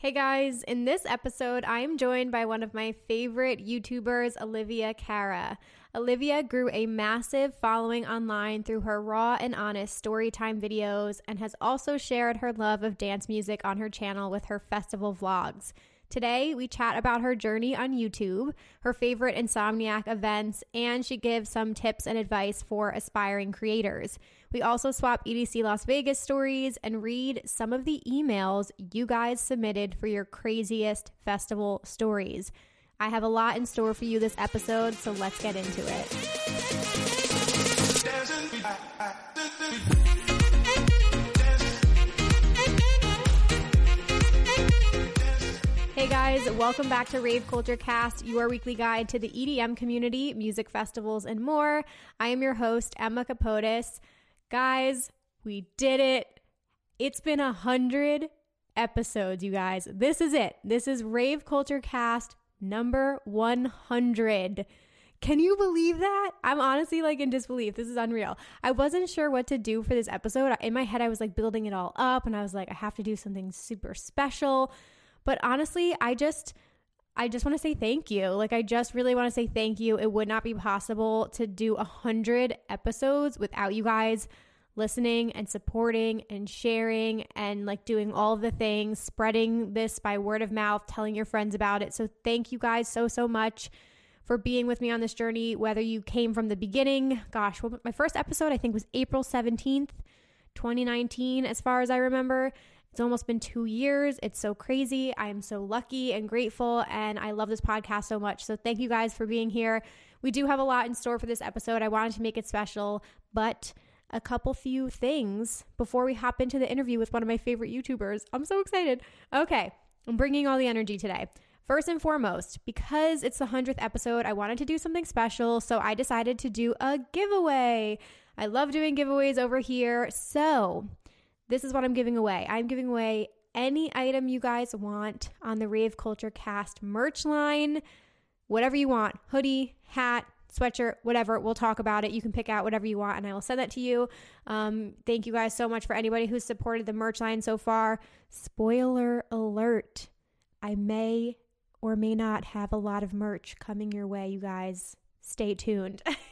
Hey guys, in this episode, I am joined by one of my favorite YouTubers, Olivia Cara. Olivia grew a massive following online through her raw and honest storytime videos and has also shared her love of dance music on her channel with her festival vlogs. Today, we chat about her journey on YouTube, her favorite Insomniac events, and she gives some tips and advice for aspiring creators. We also swap EDC Las Vegas stories and read some of the emails you guys submitted for your craziest festival stories. I have a lot in store for you this episode, so let's get into it. Hey guys, welcome back to Rave Culture Cast, your weekly guide to the EDM community, music festivals, and more. I am your host, Emma Capotis. Guys, we did it. It's been a hundred episodes, you guys. This is it. This is Rave Culture Cast number 100. Can you believe that? I'm honestly like in disbelief. This is unreal. I wasn't sure what to do for this episode. In my head, I was like building it all up and I was like, I have to do something super special. But honestly, I just I just want to say thank you. Like I just really want to say thank you. It would not be possible to do a hundred episodes without you guys listening and supporting and sharing and like doing all the things, spreading this by word of mouth, telling your friends about it. So thank you guys so so much for being with me on this journey. Whether you came from the beginning, gosh, my first episode I think was April 17th, 2019 as far as I remember. It's almost been two years. It's so crazy. I am so lucky and grateful, and I love this podcast so much. So, thank you guys for being here. We do have a lot in store for this episode. I wanted to make it special, but a couple few things before we hop into the interview with one of my favorite YouTubers. I'm so excited. Okay, I'm bringing all the energy today. First and foremost, because it's the 100th episode, I wanted to do something special, so I decided to do a giveaway. I love doing giveaways over here. So, this is what I'm giving away. I'm giving away any item you guys want on the Rave Culture Cast merch line, whatever you want hoodie, hat, sweatshirt, whatever. We'll talk about it. You can pick out whatever you want and I will send that to you. Um, thank you guys so much for anybody who's supported the merch line so far. Spoiler alert I may or may not have a lot of merch coming your way, you guys. Stay tuned.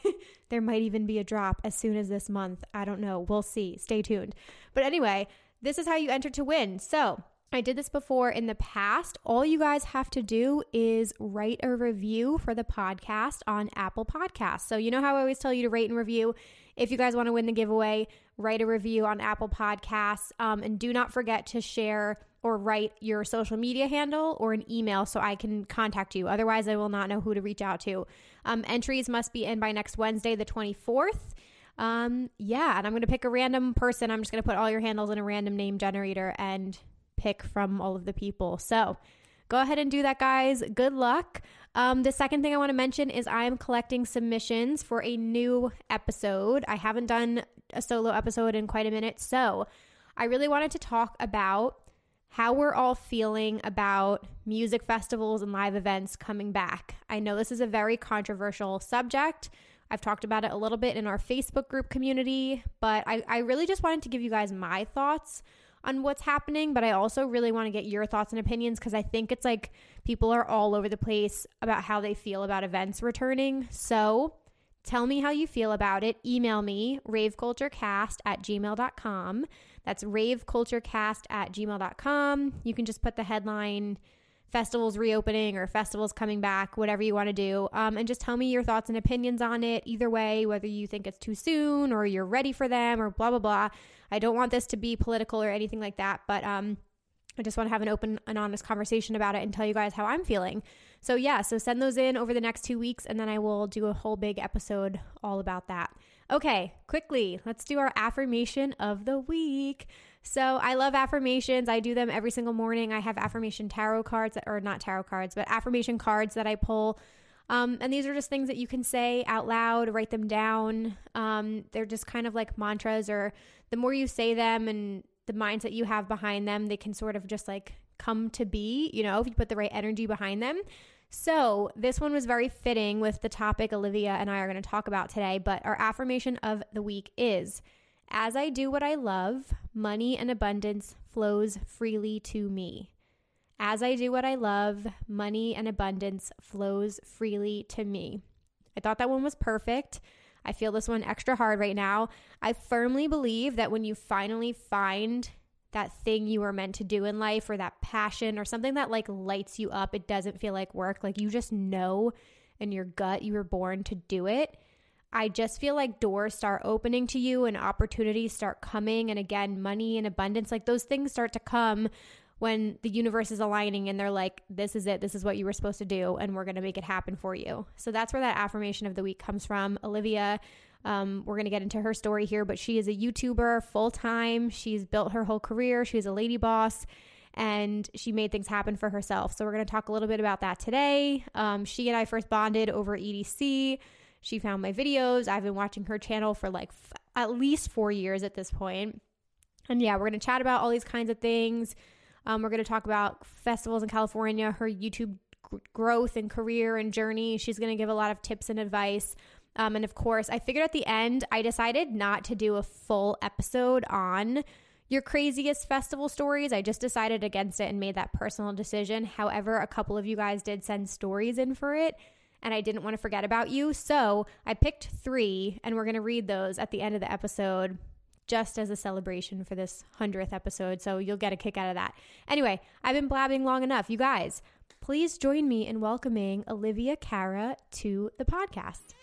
there might even be a drop as soon as this month. I don't know. We'll see. Stay tuned. But anyway, this is how you enter to win. So, I did this before in the past. All you guys have to do is write a review for the podcast on Apple Podcasts. So, you know how I always tell you to rate and review? If you guys want to win the giveaway, write a review on Apple Podcasts. Um, and do not forget to share or write your social media handle or an email so I can contact you. Otherwise, I will not know who to reach out to. Um, entries must be in by next Wednesday, the 24th. Um, yeah, and I'm going to pick a random person. I'm just going to put all your handles in a random name generator and pick from all of the people. So go ahead and do that, guys. Good luck. Um, the second thing I want to mention is I'm collecting submissions for a new episode. I haven't done a solo episode in quite a minute. So I really wanted to talk about how we're all feeling about music festivals and live events coming back. I know this is a very controversial subject. I've talked about it a little bit in our Facebook group community, but I, I really just wanted to give you guys my thoughts on what's happening, but I also really want to get your thoughts and opinions because I think it's like people are all over the place about how they feel about events returning. So tell me how you feel about it. Email me, raveculturecast at gmail.com. That's raveculturecast at gmail.com. You can just put the headline festivals reopening or festivals coming back, whatever you want to do. Um, and just tell me your thoughts and opinions on it, either way, whether you think it's too soon or you're ready for them or blah, blah, blah. I don't want this to be political or anything like that, but um, I just want to have an open and honest conversation about it and tell you guys how I'm feeling. So, yeah, so send those in over the next two weeks, and then I will do a whole big episode all about that. Okay, quickly, let's do our affirmation of the week. So I love affirmations. I do them every single morning. I have affirmation tarot cards, or not tarot cards, but affirmation cards that I pull. Um, and these are just things that you can say out loud, write them down. Um, they're just kind of like mantras, or the more you say them and the mindset you have behind them, they can sort of just like come to be, you know, if you put the right energy behind them. So, this one was very fitting with the topic Olivia and I are going to talk about today. But our affirmation of the week is As I do what I love, money and abundance flows freely to me. As I do what I love, money and abundance flows freely to me. I thought that one was perfect. I feel this one extra hard right now. I firmly believe that when you finally find that thing you were meant to do in life or that passion or something that like lights you up, it doesn't feel like work. Like you just know in your gut you were born to do it. I just feel like doors start opening to you and opportunities start coming. And again, money and abundance, like those things start to come when the universe is aligning and they're like, this is it, this is what you were supposed to do, and we're going to make it happen for you. So that's where that affirmation of the week comes from. Olivia, um, we're going to get into her story here, but she is a YouTuber full time. She's built her whole career, she's a lady boss. And she made things happen for herself. So, we're going to talk a little bit about that today. Um, she and I first bonded over EDC. She found my videos. I've been watching her channel for like f- at least four years at this point. And yeah, we're going to chat about all these kinds of things. Um, we're going to talk about festivals in California, her YouTube growth and career and journey. She's going to give a lot of tips and advice. Um, and of course, I figured at the end, I decided not to do a full episode on your craziest festival stories. I just decided against it and made that personal decision. However, a couple of you guys did send stories in for it, and I didn't want to forget about you. So I picked three, and we're going to read those at the end of the episode just as a celebration for this 100th episode. So you'll get a kick out of that. Anyway, I've been blabbing long enough. You guys, please join me in welcoming Olivia Cara to the podcast.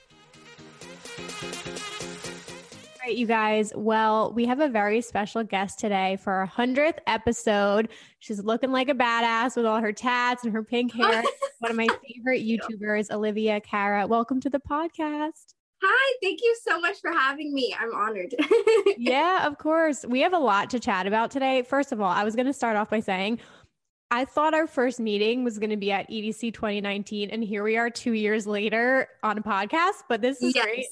All right, you guys. Well, we have a very special guest today for our 100th episode. She's looking like a badass with all her tats and her pink hair. One of my favorite YouTubers, Olivia Cara. Welcome to the podcast. Hi, thank you so much for having me. I'm honored. yeah, of course. We have a lot to chat about today. First of all, I was going to start off by saying I thought our first meeting was going to be at EDC 2019, and here we are two years later on a podcast. But this is yes. great.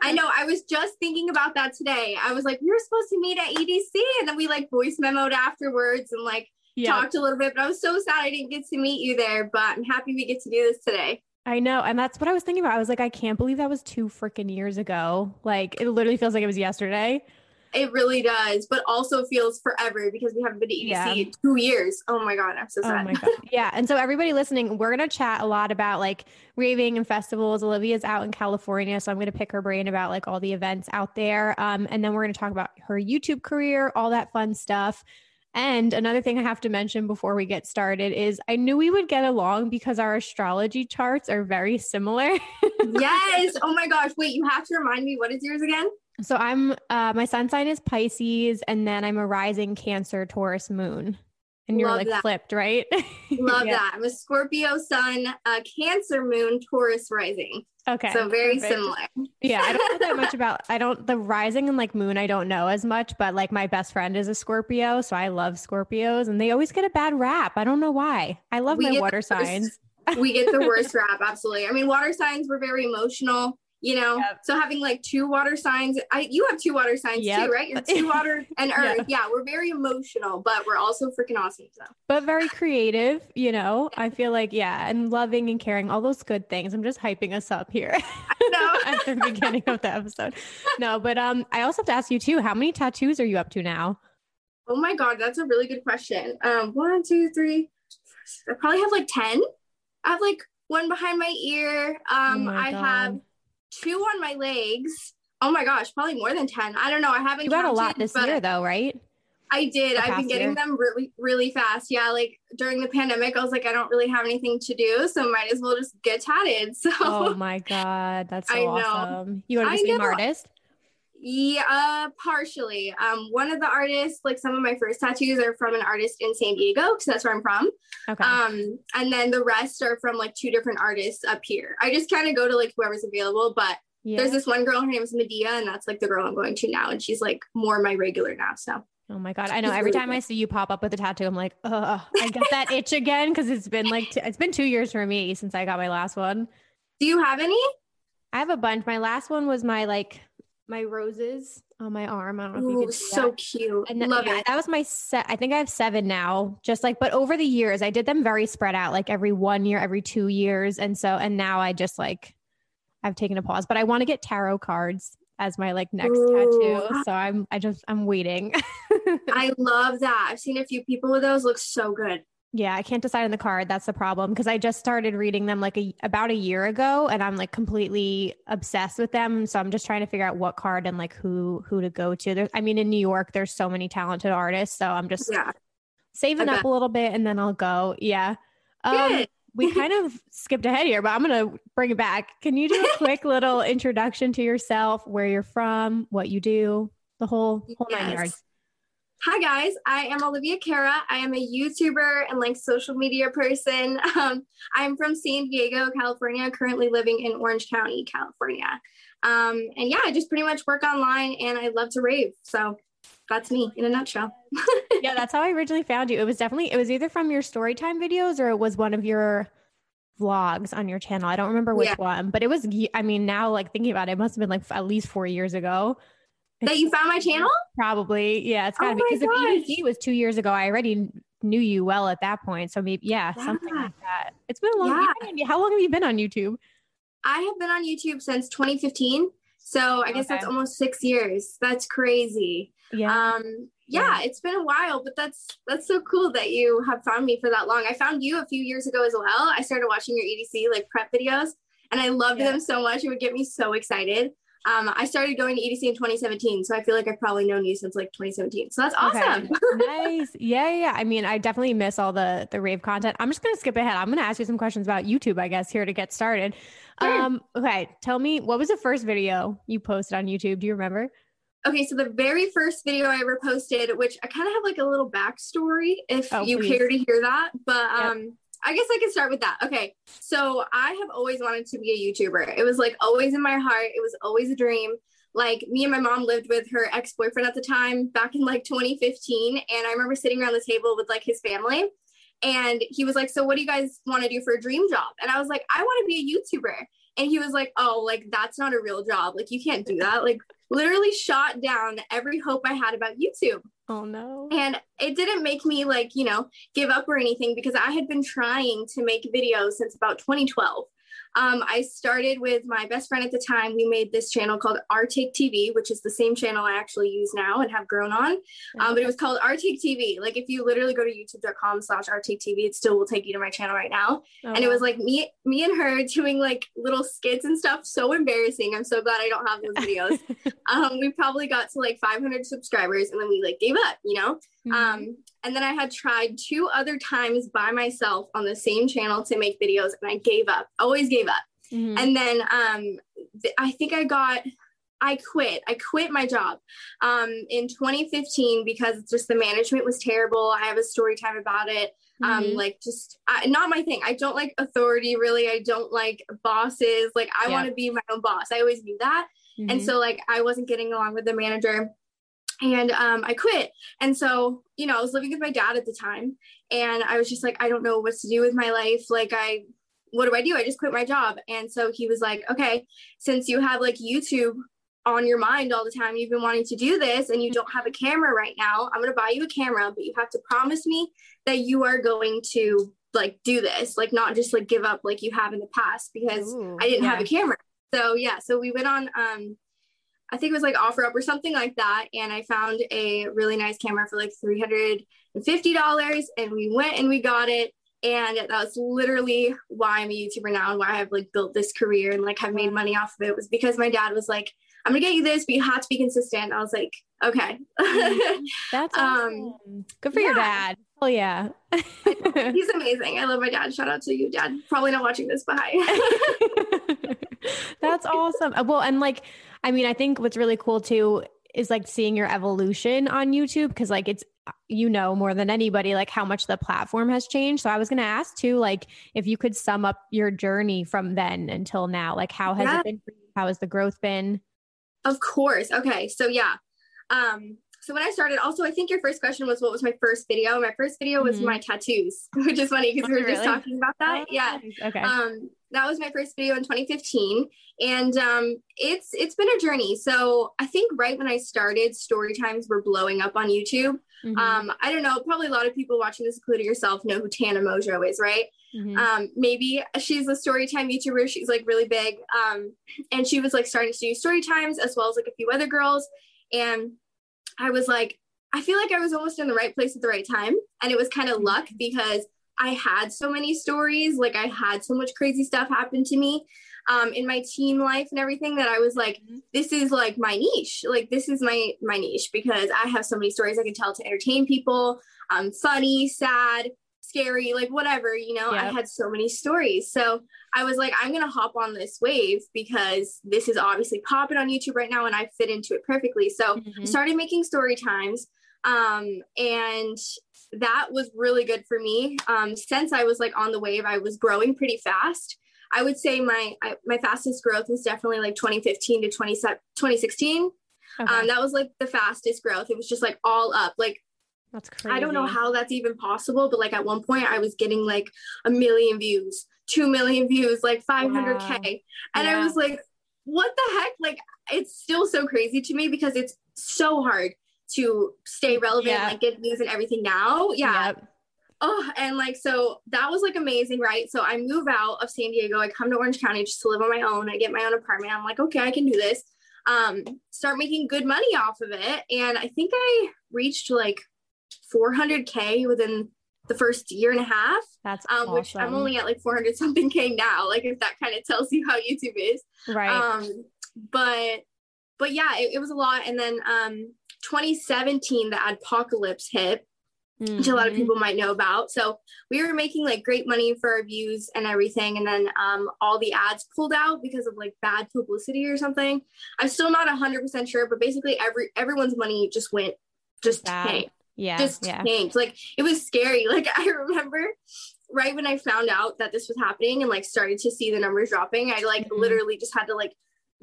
I know. I was just thinking about that today. I was like, we were supposed to meet at EDC, and then we like voice memoed afterwards and like talked a little bit. But I was so sad I didn't get to meet you there. But I'm happy we get to do this today. I know. And that's what I was thinking about. I was like, I can't believe that was two freaking years ago. Like, it literally feels like it was yesterday. It really does, but also feels forever because we haven't been to EDC yeah. in two years. Oh my God, I'm so sad. Oh my God. Yeah. And so, everybody listening, we're going to chat a lot about like raving and festivals. Olivia's out in California. So, I'm going to pick her brain about like all the events out there. Um, and then we're going to talk about her YouTube career, all that fun stuff. And another thing I have to mention before we get started is I knew we would get along because our astrology charts are very similar. yes. Oh my gosh. Wait, you have to remind me what is yours again? So I'm uh my sun sign is Pisces and then I'm a rising Cancer Taurus moon. And you're Love like that. flipped, right? Love yeah. that. I'm a Scorpio sun, a Cancer moon, Taurus rising. Okay. So very perfect. similar. yeah. I don't know that much about I don't the rising and like moon, I don't know as much, but like my best friend is a Scorpio. So I love Scorpios and they always get a bad rap. I don't know why. I love we my water signs. we get the worst rap, absolutely. I mean, water signs were very emotional you know yep. so having like two water signs i you have two water signs yep. too right? You're two water and earth. Yeah. yeah. we're very emotional but we're also freaking awesome so. But very creative you know? I feel like yeah and loving and caring all those good things. I'm just hyping us up here. At the beginning of the episode. No but um i also have to ask you too how many tattoos are you up to now? Oh my god that's a really good question. Um one two three i probably have like 10 i have like one behind my ear. Um oh i have two on my legs. Oh my gosh, probably more than 10. I don't know. I haven't You got counted, a lot this year though, right? I did. I've been getting year. them really, really fast. Yeah. Like during the pandemic, I was like, I don't really have anything to do. So might as well just get tatted. So Oh my God. That's so awesome. You want are the same artist? Yeah, uh, partially. Um, one of the artists, like some of my first tattoos are from an artist in San Diego, because that's where I'm from. Okay. Um, and then the rest are from like two different artists up here. I just kind of go to like whoever's available, but yeah. there's this one girl, her name is Medea, and that's like the girl I'm going to now, and she's like more my regular now. So. Oh my god! I know. Every time I see you pop up with a tattoo, I'm like, oh, I get that itch again because it's been like t- it's been two years for me since I got my last one. Do you have any? I have a bunch. My last one was my like my roses on my arm. I don't know if Ooh, you can see so that. cute. And then, Love yeah, it. That was my set. I think I have seven now. Just like, but over the years, I did them very spread out, like every one year, every two years, and so and now I just like I've taken a pause. But I want to get tarot cards as my like next Ooh. tattoo. So I'm I just I'm waiting. I love that. I've seen a few people with those. Look so good. Yeah, I can't decide on the card. That's the problem because I just started reading them like a, about a year ago, and I'm like completely obsessed with them. So I'm just trying to figure out what card and like who who to go to. There's, I mean, in New York, there's so many talented artists, so I'm just yeah. saving up a little bit, and then I'll go. Yeah. Um, we kind of skipped ahead here, but I'm gonna bring it back. Can you do a quick little introduction to yourself, where you're from, what you do, the whole whole yes. nine yards? Hi guys, I am Olivia Cara. I am a YouTuber and like social media person. Um, I'm from San Diego, California, currently living in Orange County, California. Um, and yeah, I just pretty much work online and I love to rave. So that's me in a nutshell. yeah, that's how I originally found you. It was definitely it was either from your story time videos or it was one of your vlogs on your channel. I don't remember which yeah. one, but it was I mean, now like thinking about it, it must have been like at least 4 years ago. That you found my channel? Probably. Yeah, it's got to oh be because if EDC was 2 years ago, I already knew you well at that point. So maybe yeah, yeah. something like that. It's been a long yeah. How long have you been on YouTube? I have been on YouTube since 2015. So I guess okay. that's almost 6 years. That's crazy. Yeah. Um yeah, it's been a while, but that's that's so cool that you have found me for that long. I found you a few years ago as well. I started watching your EDC like prep videos and I loved yeah. them so much. It would get me so excited. Um, I started going to EDC in 2017, so I feel like I've probably known you since like 2017. So that's awesome. Okay. nice. Yeah, yeah. I mean, I definitely miss all the the rave content. I'm just gonna skip ahead. I'm gonna ask you some questions about YouTube, I guess, here to get started. Sure. Um, okay, tell me what was the first video you posted on YouTube? Do you remember? Okay, so the very first video I ever posted, which I kind of have like a little backstory if oh, you please. care to hear that, but um, yep. I guess I can start with that. Okay, so I have always wanted to be a YouTuber. It was like always in my heart. It was always a dream. Like me and my mom lived with her ex boyfriend at the time back in like 2015, and I remember sitting around the table with like his family. And he was like, So, what do you guys want to do for a dream job? And I was like, I want to be a YouTuber. And he was like, Oh, like that's not a real job. Like, you can't do that. Like, literally shot down every hope I had about YouTube. Oh no. And it didn't make me like, you know, give up or anything because I had been trying to make videos since about 2012. Um, I started with my best friend at the time. We made this channel called Our Take TV, which is the same channel I actually use now and have grown on. Um, but it was called Our Take TV. Like if you literally go to youtube.com slash Our Take TV, it still will take you to my channel right now. Oh, and it was like me, me and her doing like little skits and stuff. So embarrassing. I'm so glad I don't have those videos. um, we probably got to like 500 subscribers and then we like gave up, you know? Mm-hmm. Um, and then I had tried two other times by myself on the same channel to make videos and I gave up, always gave up. Mm-hmm. And then um, th- I think I got, I quit. I quit my job um, in 2015 because just the management was terrible. I have a story time about it. Um, mm-hmm. like just I, not my thing. I don't like authority really. I don't like bosses. Like I yeah. want to be my own boss. I always knew that. Mm-hmm. And so like I wasn't getting along with the manager and um, I quit. And so, you know, I was living with my dad at the time, and I was just like, I don't know what to do with my life. Like, I, what do I do? I just quit my job. And so he was like, okay, since you have like YouTube on your mind all the time, you've been wanting to do this, and you don't have a camera right now, I'm going to buy you a camera, but you have to promise me that you are going to like do this, like not just like give up like you have in the past because Ooh, I didn't yeah. have a camera. So yeah, so we went on um I think it was like OfferUp or something like that. And I found a really nice camera for like $350 and we went and we got it. And that was literally why I'm a YouTuber now and why I've like built this career and like have made money off of it was because my dad was like, I'm gonna get you this, but you have to be consistent. I was like, okay. Mm-hmm. That's um, awesome. um, good for yeah. your dad. Oh yeah. He's amazing. I love my dad. Shout out to you, dad. Probably not watching this, but hi. That's awesome. Uh, well, and like I mean, I think what's really cool too is like seeing your evolution on YouTube because like it's you know more than anybody like how much the platform has changed. So I was going to ask too like if you could sum up your journey from then until now. Like how has yeah. it been for you? How has the growth been? Of course. Okay. So yeah. Um so when I started, also I think your first question was what was my first video? My first video was mm-hmm. my tattoos, which is funny because oh, we were really? just talking about that. Oh, yeah. Okay. Um, that was my first video in 2015, and um, it's it's been a journey. So I think right when I started, story times were blowing up on YouTube. Mm-hmm. Um, I don't know, probably a lot of people watching this, including yourself, know who Tana Mongeau is, right? Mm-hmm. Um, maybe she's a story time YouTuber. She's like really big, um, and she was like starting to do story times as well as like a few other girls, and I was like, I feel like I was almost in the right place at the right time. And it was kind of luck because I had so many stories, like I had so much crazy stuff happen to me um, in my teen life and everything that I was like, mm-hmm. this is like my niche. Like this is my my niche because I have so many stories I can tell to entertain people. Um, funny, sad, scary, like whatever, you know, yep. I had so many stories. So I was like, I'm gonna hop on this wave because this is obviously popping on YouTube right now and I fit into it perfectly. So mm-hmm. started making story times. Um, and that was really good for me. Um, since I was like on the wave, I was growing pretty fast. I would say my I, my fastest growth was definitely like 2015 to 20, 2016. Okay. Um, that was like the fastest growth. It was just like all up. Like that's crazy. I don't know how that's even possible, but like at one point I was getting like a million views, two million views, like 500k, wow. and yeah. I was like, what the heck? Like it's still so crazy to me because it's so hard to stay relevant, yeah. like get views and everything now. Yeah. Yep oh and like so that was like amazing right so i move out of san diego i come to orange county just to live on my own i get my own apartment i'm like okay i can do this um start making good money off of it and i think i reached like 400k within the first year and a half that's um, awesome. which i'm only at like 400 something k now like if that kind of tells you how youtube is right um but but yeah it, it was a lot and then um 2017 the adpocalypse hit mm-hmm. which a lot of mm-hmm. people might know about. So we were making like great money for our views and everything. And then um, all the ads pulled out because of like bad publicity or something. I'm still not hundred percent sure, but basically every everyone's money just went just tanked. Yeah. Just yeah. tanked. Like it was scary. Like I remember right when I found out that this was happening and like started to see the numbers dropping, I like mm-hmm. literally just had to like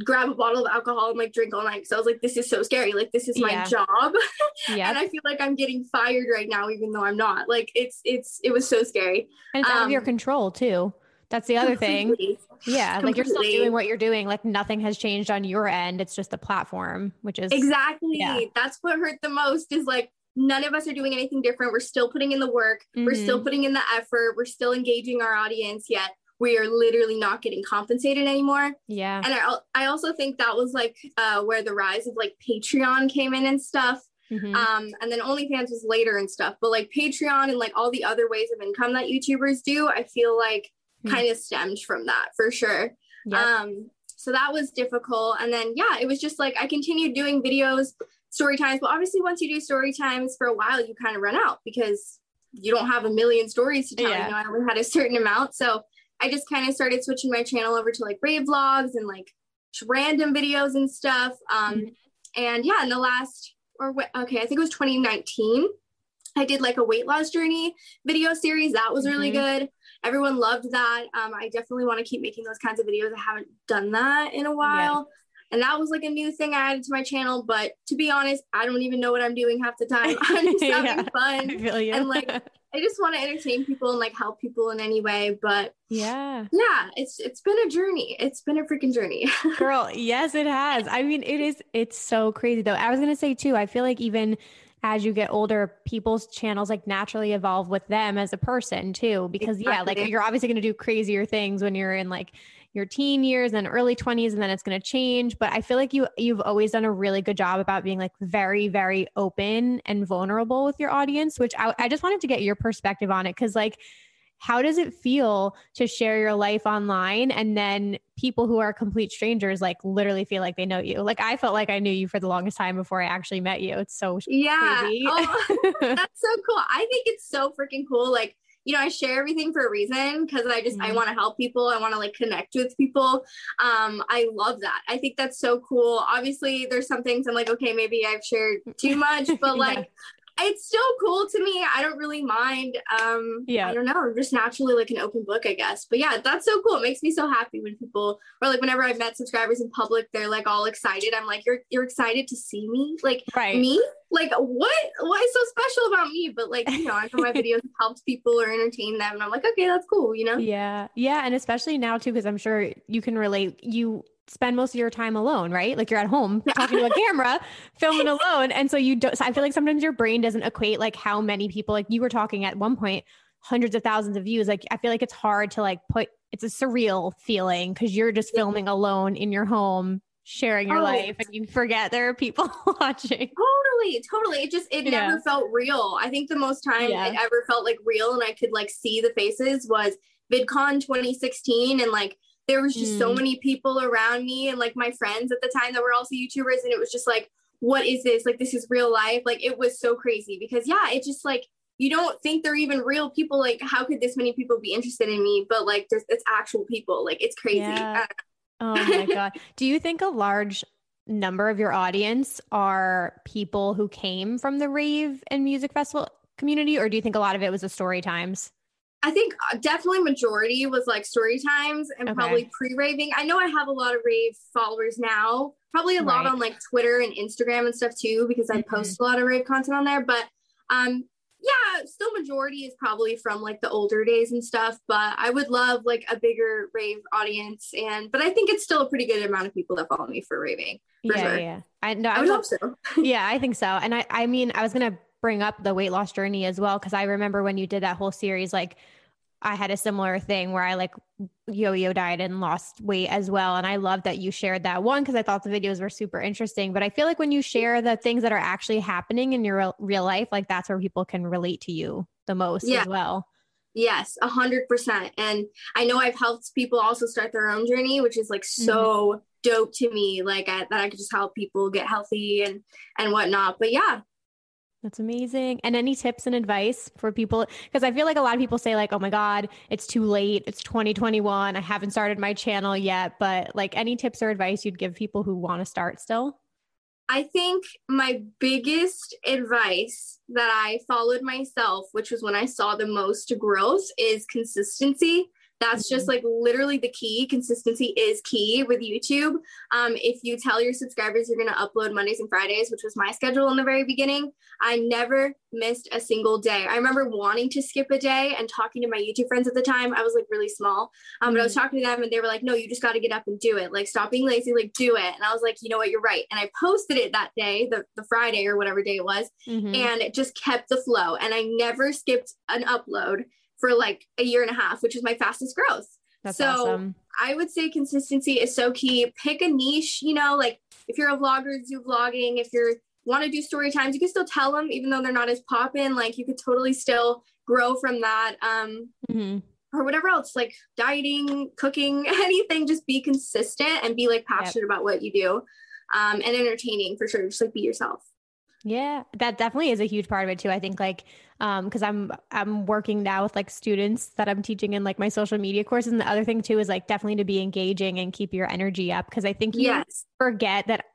grab a bottle of alcohol and like drink all night. So I was like, this is so scary. Like this is my yeah. job. yeah. and I feel like I'm getting fired right now, even though I'm not. Like it's it's it was so scary. And it's um, out of your um, control too. That's the other thing. Yeah. Completely. Like you're still doing what you're doing. Like nothing has changed on your end. It's just the platform, which is exactly yeah. that's what hurt the most is like none of us are doing anything different. We're still putting in the work. Mm-hmm. We're still mm-hmm. putting in the effort. We're still engaging our audience yet we are literally not getting compensated anymore. Yeah. And I, I also think that was like uh, where the rise of like Patreon came in and stuff. Mm-hmm. Um, and then OnlyFans was later and stuff. But like Patreon and like all the other ways of income that YouTubers do, I feel like mm-hmm. kind of stemmed from that for sure. Yep. Um, so that was difficult. And then yeah, it was just like I continued doing videos, story times. But obviously, once you do story times for a while, you kind of run out because you don't have a million stories to tell. Yeah. You know, I only had a certain amount. So I just kind of started switching my channel over to like rave vlogs and like random videos and stuff. Um, mm-hmm. And yeah, in the last, or what, okay, I think it was 2019, I did like a weight loss journey video series. That was really mm-hmm. good. Everyone loved that. Um, I definitely want to keep making those kinds of videos. I haven't done that in a while. And that was like a new thing I added to my channel. But to be honest, I don't even know what I'm doing half the time. I'm just having yeah, fun. And like I just want to entertain people and like help people in any way. But yeah, yeah, it's it's been a journey. It's been a freaking journey. Girl, yes, it has. I mean, it is. It's so crazy though. I was gonna say too. I feel like even as you get older, people's channels like naturally evolve with them as a person too. Because exactly. yeah, like you're obviously gonna do crazier things when you're in like your teen years and early 20s and then it's going to change. But i feel like you you've always done a really good job about being like very very open and vulnerable with your audience which i, I just wanted to get your perspective on it. Because like how does it feel to share your life online and then people who are complete strangers like literally feel like they know you? Like i felt like i knew you for the longest time before i actually met you. It's so yeah. oh, that's so cool. I think it's so freaking cool. Like you know, I share everything for a reason because I just mm-hmm. I want to help people. I want to like connect with people. Um, I love that. I think that's so cool. Obviously, there's some things I'm like, okay, maybe I've shared too much, but like yeah it's still cool to me. I don't really mind. Um, yeah, I don't know. I'm just naturally like an open book, I guess. But yeah, that's so cool. It makes me so happy when people, or like whenever I've met subscribers in public, they're like all excited. I'm like, you're you're excited to see me, like right. me, like what what is so special about me? But like you know, I know my videos helped people or entertain them, and I'm like, okay, that's cool, you know? Yeah, yeah, and especially now too, because I'm sure you can relate. You spend most of your time alone, right? Like you're at home talking to a camera, filming alone. And so you don't, so I feel like sometimes your brain doesn't equate like how many people, like you were talking at one point, hundreds of thousands of views. Like I feel like it's hard to like put, it's a surreal feeling because you're just filming alone in your home, sharing your oh, life and you forget there are people watching. totally, totally. It just it yeah. never felt real. I think the most time yeah. it ever felt like real and I could like see the faces was VidCon 2016 and like there was just mm. so many people around me and like my friends at the time that were also YouTubers and it was just like what is this? Like this is real life. Like it was so crazy because yeah, it just like you don't think they're even real people. Like how could this many people be interested in me? But like there's it's actual people. Like it's crazy. Yeah. oh my god. Do you think a large number of your audience are people who came from the rave and music festival community or do you think a lot of it was the story times? I think uh, definitely majority was like story times and okay. probably pre-raving. I know I have a lot of rave followers now, probably a lot on like Twitter and Instagram and stuff too, because I mm-hmm. post a lot of rave content on there. But um yeah, still majority is probably from like the older days and stuff. But I would love like a bigger rave audience and but I think it's still a pretty good amount of people that follow me for raving. For yeah, sure. yeah. I know I, I would hope so. yeah, I think so. And I I mean I was gonna bring up the weight loss journey as well because I remember when you did that whole series, like I had a similar thing where I like yo-yo diet and lost weight as well. And I love that you shared that one because I thought the videos were super interesting. But I feel like when you share the things that are actually happening in your real life, like that's where people can relate to you the most yeah. as well. Yes, a hundred percent. And I know I've helped people also start their own journey, which is like so mm-hmm. dope to me. Like I, that I could just help people get healthy and and whatnot. But yeah, that's amazing. And any tips and advice for people? Because I feel like a lot of people say, like, oh my God, it's too late. It's 2021. I haven't started my channel yet. But like, any tips or advice you'd give people who want to start still? I think my biggest advice that I followed myself, which was when I saw the most growth, is consistency. That's just mm-hmm. like literally the key. Consistency is key with YouTube. Um, if you tell your subscribers you're going to upload Mondays and Fridays, which was my schedule in the very beginning, I never missed a single day. I remember wanting to skip a day and talking to my YouTube friends at the time. I was like really small, um, mm-hmm. but I was mm-hmm. talking to them and they were like, no, you just got to get up and do it. Like, stop being lazy, like, do it. And I was like, you know what, you're right. And I posted it that day, the, the Friday or whatever day it was, mm-hmm. and it just kept the flow. And I never skipped an upload for like a year and a half, which is my fastest growth. That's so awesome. I would say consistency is so key. Pick a niche, you know, like if you're a vlogger, do vlogging. If you want to do story times, you can still tell them, even though they're not as poppin'. Like you could totally still grow from that. Um, mm-hmm. Or whatever else, like dieting, cooking, anything. Just be consistent and be like passionate yep. about what you do, um, and entertaining for sure. Just like be yourself. Yeah, that definitely is a huge part of it too. I think like um because I'm I'm working now with like students that I'm teaching in like my social media courses and the other thing too is like definitely to be engaging and keep your energy up because I think you yes. forget that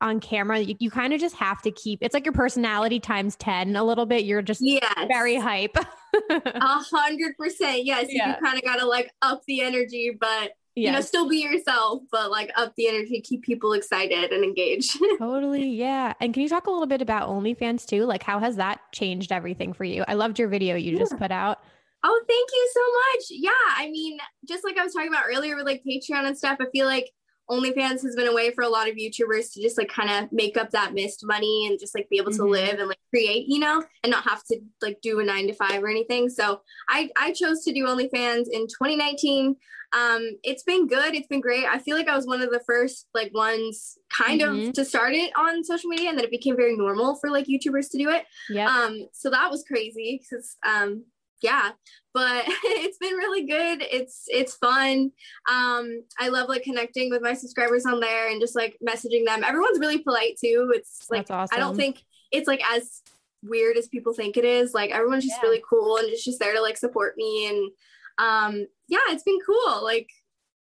on camera you, you kind of just have to keep it's like your personality times 10 a little bit you're just yes. very hype a hundred percent yes yeah. you kind of gotta like up the energy but yes. you know, still be yourself, but like up the energy, keep people excited and engaged. totally. Yeah. And can you talk a little bit about OnlyFans too? Like, how has that changed everything for you? I loved your video you yeah. just put out. Oh, thank you so much. Yeah. I mean, just like I was talking about earlier with like Patreon and stuff, I feel like OnlyFans has been a way for a lot of YouTubers to just like kind of make up that missed money and just like be able mm-hmm. to live and like create, you know, and not have to like do a nine to five or anything. So I I chose to do OnlyFans in 2019 um it's been good it's been great i feel like i was one of the first like ones kind mm-hmm. of to start it on social media and then it became very normal for like youtubers to do it yeah um so that was crazy because um yeah but it's been really good it's it's fun um i love like connecting with my subscribers on there and just like messaging them everyone's really polite too it's like awesome. i don't think it's like as weird as people think it is like everyone's just yeah. really cool and it's just there to like support me and um yeah, it's been cool. Like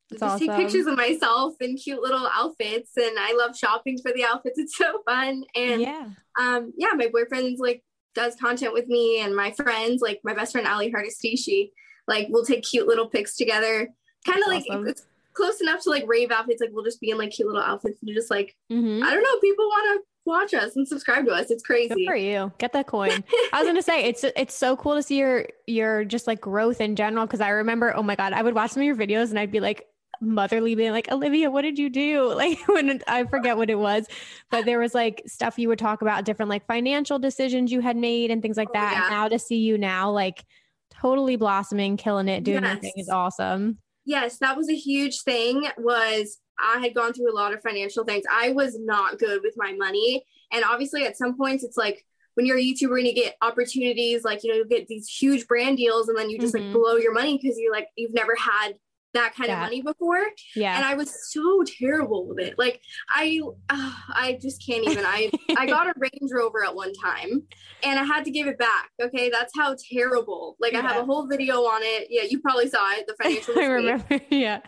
That's just awesome. take pictures of myself in cute little outfits and I love shopping for the outfits. It's so fun. And yeah, um, yeah, my boyfriend's like does content with me and my friends, like my best friend Ali Hardesty, she like we'll take cute little pics together. Kind of like awesome. it's close enough to like rave outfits. Like we'll just be in like cute little outfits and just like mm-hmm. I don't know, people want to watch us and subscribe to us. It's crazy. Good for you. Get that coin. I was gonna say it's it's so cool to see your your just like growth in general. Cause I remember, oh my God, I would watch some of your videos and I'd be like motherly being like, Olivia, what did you do? Like when I forget what it was, but there was like stuff you would talk about different like financial decisions you had made and things like oh, that. Yeah. And now to see you now like totally blossoming, killing it, doing yes. everything is awesome. Yes, that was a huge thing was I had gone through a lot of financial things. I was not good with my money. And obviously, at some points, it's like when you're a YouTuber and you get opportunities, like, you know, you get these huge brand deals and then you just mm-hmm. like blow your money because you like, you've never had that kind of money before. Yeah. And I was so terrible with it. Like I uh, I just can't even. I I got a Range Rover at one time and I had to give it back. Okay? That's how terrible. Like yeah. I have a whole video on it. Yeah, you probably saw it, the financial I remember. yeah.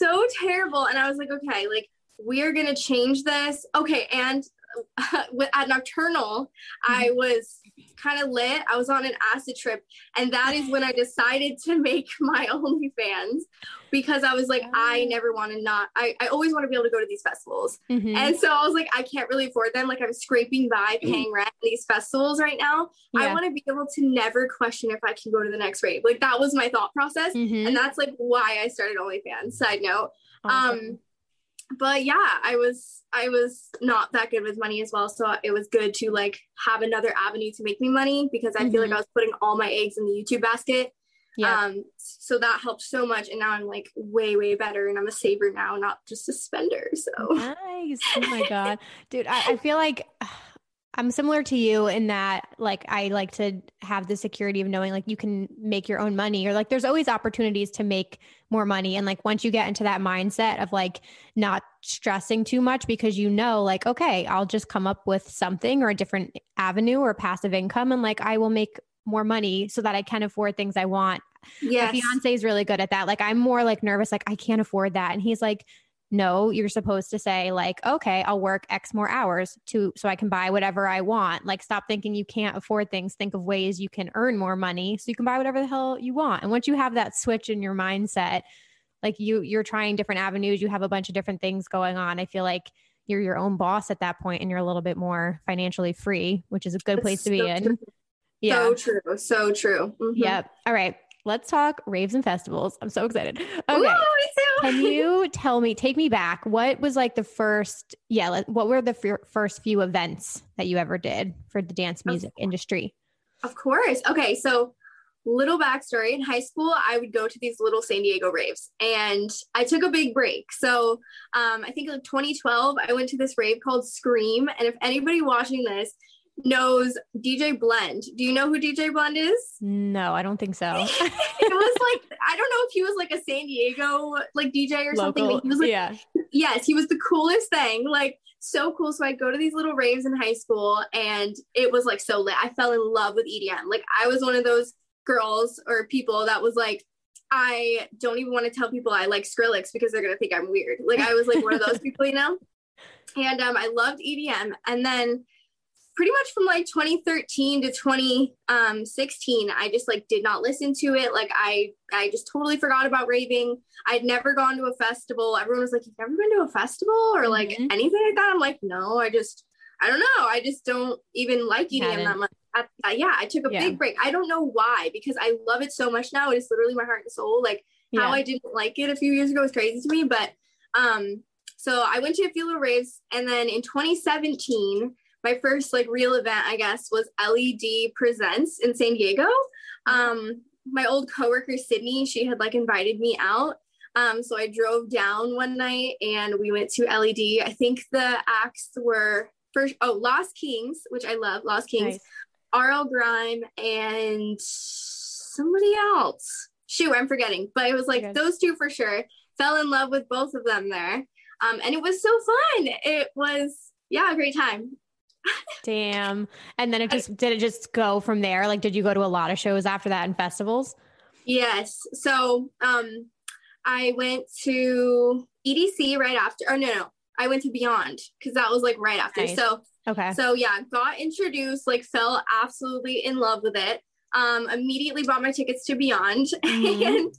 So terrible and I was like, okay, like we're going to change this. Okay, and at Nocturnal, I mm-hmm. was kind of lit. I was on an acid trip, and that is when I decided to make my OnlyFans because I was like, I oh. never want to not. I, I always want to be able to go to these festivals, mm-hmm. and so I was like, I can't really afford them. Like I'm scraping by mm. paying rent these festivals right now. Yeah. I want to be able to never question if I can go to the next rave. Like that was my thought process, mm-hmm. and that's like why I started OnlyFans. Side note. Awesome. Um, but yeah, I was I was not that good with money as well, so it was good to like have another avenue to make me money because I mm-hmm. feel like mm-hmm. I was putting all my eggs in the YouTube basket. Yeah. Um, so that helped so much, and now I'm like way way better, and I'm a saver now, not just a spender. So nice. Oh my god, dude, I, I feel like. I'm similar to you in that like I like to have the security of knowing like you can make your own money or like there's always opportunities to make more money and like once you get into that mindset of like not stressing too much because you know like okay, I'll just come up with something or a different avenue or passive income and like I will make more money so that I can afford things I want. Yeah. My fiance is really good at that. Like I'm more like nervous like I can't afford that and he's like no, you're supposed to say like, okay, I'll work X more hours to so I can buy whatever I want. Like stop thinking you can't afford things. Think of ways you can earn more money so you can buy whatever the hell you want. And once you have that switch in your mindset, like you you're trying different avenues, you have a bunch of different things going on. I feel like you're your own boss at that point and you're a little bit more financially free, which is a good That's place to be in. True. Yeah. So true. So true. Mm-hmm. Yep. All right let's talk raves and festivals. I'm so excited. Okay. Ooh, Can you tell me, take me back? What was like the first, yeah, what were the f- first few events that you ever did for the dance music of, industry? Of course. Okay. So, little backstory in high school, I would go to these little San Diego raves and I took a big break. So, um, I think like 2012, I went to this rave called Scream. And if anybody watching this, knows DJ Blend. Do you know who DJ Blend is? No, I don't think so. it was like I don't know if he was like a San Diego like DJ or Local, something. he was like, yeah. Yes, he was the coolest thing. Like so cool. So I'd go to these little raves in high school and it was like so lit. I fell in love with EDM. Like I was one of those girls or people that was like, I don't even want to tell people I like Skrillex because they're gonna think I'm weird. Like I was like one of those people, you know? And um, I loved EDM. And then pretty much from like 2013 to 2016 i just like did not listen to it. Like i i just totally forgot about raving. I'd never gone to a festival. Everyone was like you've never been to a festival or like mm-hmm. anything like that? I'm like no i just i don't know. I just don't even like edm that much. Uh, yeah i took a yeah. big break. I don't know why because i love it so much now. It is literally my heart and soul. Like yeah. how i didn't like it a few years ago is crazy to me but um so i went to a few little raves and then in 2017 my first like real event, I guess, was LED Presents in San Diego. Um, my old coworker Sydney, she had like invited me out. Um, so I drove down one night and we went to LED. I think the acts were first oh Lost Kings, which I love, Lost Kings, nice. RL Grime, and somebody else. Shoot, I'm forgetting, but it was like those two for sure. Fell in love with both of them there. Um, and it was so fun. It was yeah, a great time. Damn. And then it just did it just go from there? Like did you go to a lot of shows after that and festivals? Yes. So um I went to EDC right after. Oh no, no. I went to Beyond because that was like right after. Nice. So okay. So yeah, got introduced, like fell absolutely in love with it. Um, immediately bought my tickets to Beyond mm-hmm. and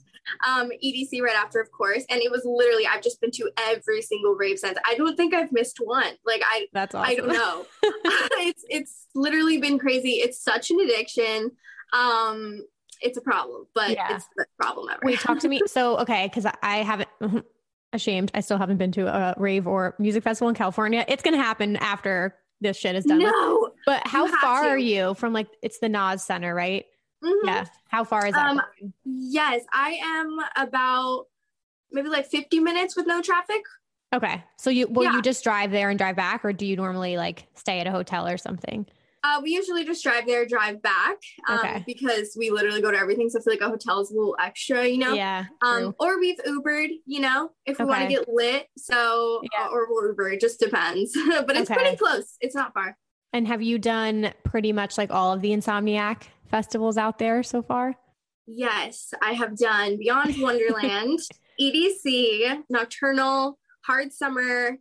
um, EDC right after, of course. And it was literally, I've just been to every single rave since. I don't think I've missed one. Like I, that's awesome. I don't know. it's it's literally been crazy. It's such an addiction. Um, it's a problem, but yeah. it's the problem ever. Wait, talk to me. So okay, because I haven't. Ashamed, I still haven't been to a rave or music festival in California. It's gonna happen after this shit is done. No, but how far to. are you from like it's the NOS Center, right? Mm-hmm. Yeah. How far is that? Um, yes, I am about maybe like 50 minutes with no traffic. Okay. So you will Yeah. you just drive there and drive back or do you normally like stay at a hotel or something? Uh, we usually just drive there, drive back, um, Okay. because we literally go to everything. So I feel like a hotel is a little extra, you know. Yeah. Um, or we've Ubered, you know, if we want to get lit. So, Yeah. or we'll Uber, it just depends. but it's Okay. pretty close. It's not far. And have you done pretty much like all of the Insomniac festivals out there so far? Yes, I have done Beyond Wonderland, EDC, Nocturnal, Hard Summer.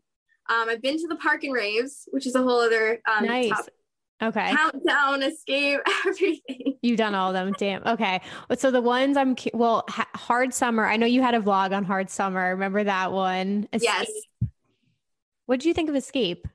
Um, I've been to the Park and Raves, which is a whole other um, nice. top- Okay. countdown, escape, everything. You've done all of them. Damn. Okay. So the ones I'm well, ha- Hard Summer. I know you had a vlog on Hard Summer. Remember that one? Yes, What did you think of Escape?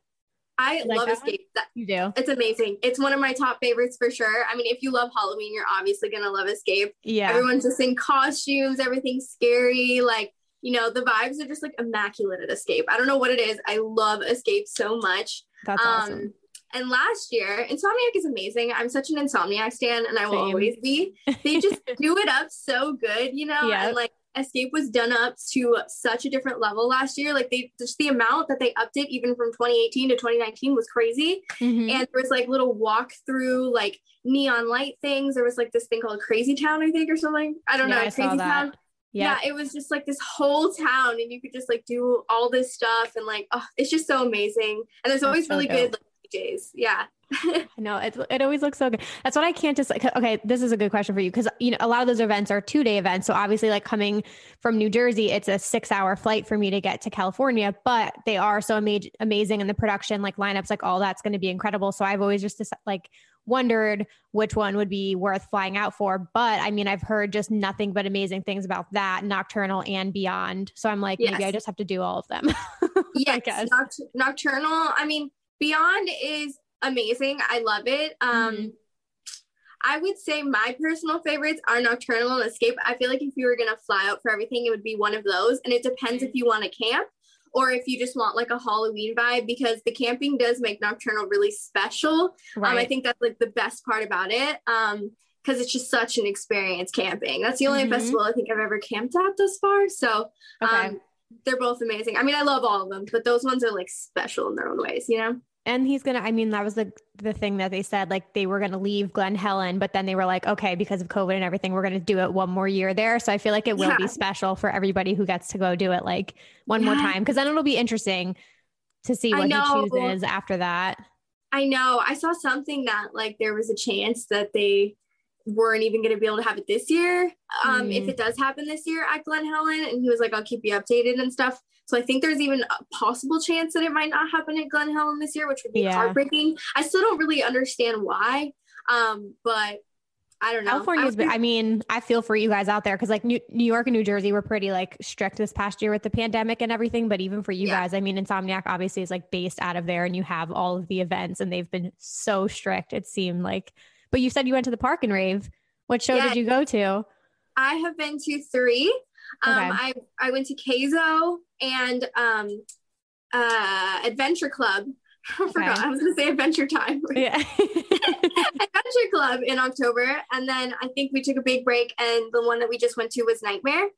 I like love? Escape. That, You do. it's amazing. It's one of my top favorites for sure. I mean, if you love Halloween, you're obviously gonna love Escape. Yeah. Everyone's just in costumes, everything's scary. Like, you know, the vibes are just like immaculate at Escape. I don't know what it is. I love Escape so much. That's um, awesome. And last year, Insomniac is amazing. I'm such an Insomniac stan, and I will Same. always be. They just do it up so good, you know. Yep. And like Escape was done up to such a different level last year. Like they just the amount that they upped it, even from 2018 to 2019, was crazy. Mhm. And there was like little walk through like neon light things. There was like this thing called Crazy Town, I think, or something. I don't Yeah, know. I Crazy. Town. Yeah. Yeah, it was just like this whole town, and you could just like do all this stuff, and like, oh, it's just so amazing. And there's always really good like, DJs. Yeah. No, it, it always looks so good. That's what I can't just like. Okay, this is a good question for you because you know a lot of those events are two day events. So obviously, like coming from New Jersey, it's a six hour flight for me to get to California. But they are so ama- amazing, and the production, like lineups, like all that's going to be incredible. So I've always just like wondered which one would be worth flying out for. But I mean, I've heard just nothing but amazing things about that nocturnal and beyond. So I'm like, maybe I just have to do all of them. I yes. guess. Noct- Nocturnal. I mean, Beyond is amazing. I love it. Um, Mhm. I would say my personal favorites are Nocturnal and Escape. I feel like if you were gonna fly out for everything, it would be one of those. And it depends if you want to camp or if you just want like a Halloween vibe because the camping does make Nocturnal really special. Um, I think that's like the best part about it. Um, because it's just such an experience camping. That's the only Mhm. festival I think I've ever camped at thus far. So okay. um, they're both amazing. I mean, I love all of them, but those ones are like special in their own ways, you know? And he's gonna i mean that was the the thing that they said like they were gonna leave glen helen but then they were like okay because of covid and everything we're gonna do it one more year there so i feel like it will be special for everybody who gets to go do it like one more time because then it'll be interesting to see what he chooses after that I know. I saw something that like there was a chance that they weren't even going to be able to have it this year. Um, if Mm. it does happen this year at Glen Helen, and he was like, "I'll keep you updated and stuff." So I think there's even a possible chance that it might not happen at Glen Helen this year, which would be Yeah. heartbreaking. I still don't really understand why, um, but I don't know. california's I been i mean i feel for you guys out there because like new, new york and new jersey were pretty like strict this past year with the pandemic and everything but even for you Yeah. guys i mean insomniac obviously is like based out of there and you have all of the events and they've been so strict it seemed like but you said you went to the park and rave what show Yeah. did you go to I have been to three. Um, Okay. I I went to Kayzo and um, uh, Adventure Club. I forgot. Okay. I was going to say Adventure Time. yeah Adventure Club in October, and then I think we took a big break, and the one that we just went to was Nightmare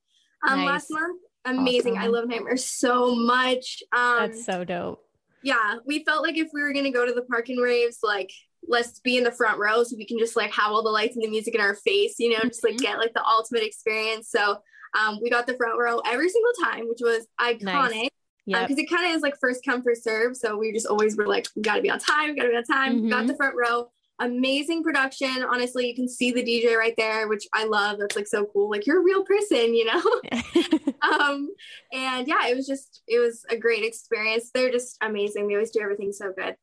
um, Nice. last month. Amazing! I love Nightmare so much. Um, that's so dope yeah, we felt like if we were gonna go to the park and raves, like let's be in the front row so we can just like have all the lights and the music in our face, you know, just like Mhm. get like the ultimate experience. So um, we got the front row every single time, which was iconic yeah because it kind of is like first come first serve. So we just always were like, we got to be on time, we got to be on time. Got Mhm. the front row. Amazing production. Honestly, you can see the DJ right there, which I love. That's like so cool. Like you're a real person, you know. um, and yeah, it was just it was a great experience. They're just amazing. They always do everything so good.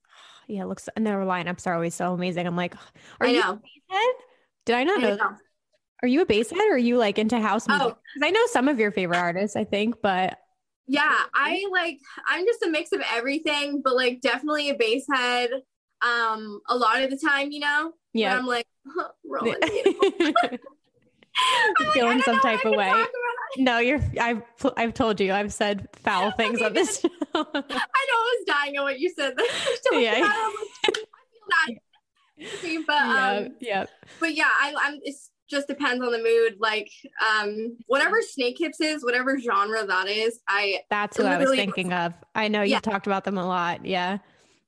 yeah it looks and their lineups are always so amazing i'm like are I you know. basshead? did i not I know, know. Are you a bass head or are you like into house music Oh. i know some of your favorite artists i think but Yeah, I like I'm just a mix of everything, but like definitely a bass head. Um, a lot of the time, you know. Yeah I'm like, rolling. feeling some type of way. No, you're. I've I've told you. I've said foul things on this show. I know I was dying on what you said. Yeah. yeah. I feel that. but yeah, um, yeah. but yeah, I, I'm it's just depends on the mood. Like um whatever Snake Hips is, whatever genre that is, I That's who I was thinking of. I know you've yeah. talked about them a lot. Yeah.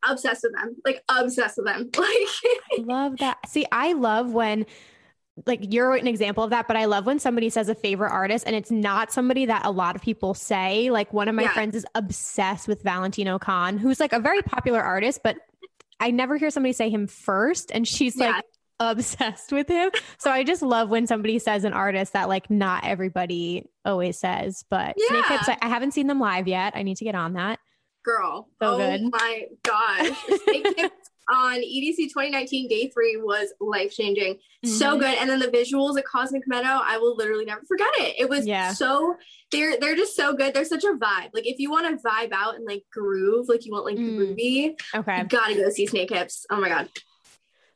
Obsessed with them. Like obsessed with them. Like love that. See, I love when like you're an example of that, but I love when somebody says a favorite artist and it's not somebody that a lot of people say. Like one of my yeah. friends is obsessed with Valentino Khan, who's like a very popular artist, but I never hear somebody say him first. And she's yeah. like obsessed with him. So I just love when somebody says an artist that like not everybody always says. But yeah. Snake Hips, I, haven't seen them live yet. I need to get on that. Girl. So oh good. my gosh. Snake Hips on EDC 2019 day three was life changing. Mm-hmm. So good. And then the visuals at Cosmic Meadow, I will literally never forget it. It was yeah. so they're they're just so good. They're such a vibe. Like if you want to vibe out and like groove, like you want like mm. groovy, okay, you gotta go see Snake Hips. Oh my god.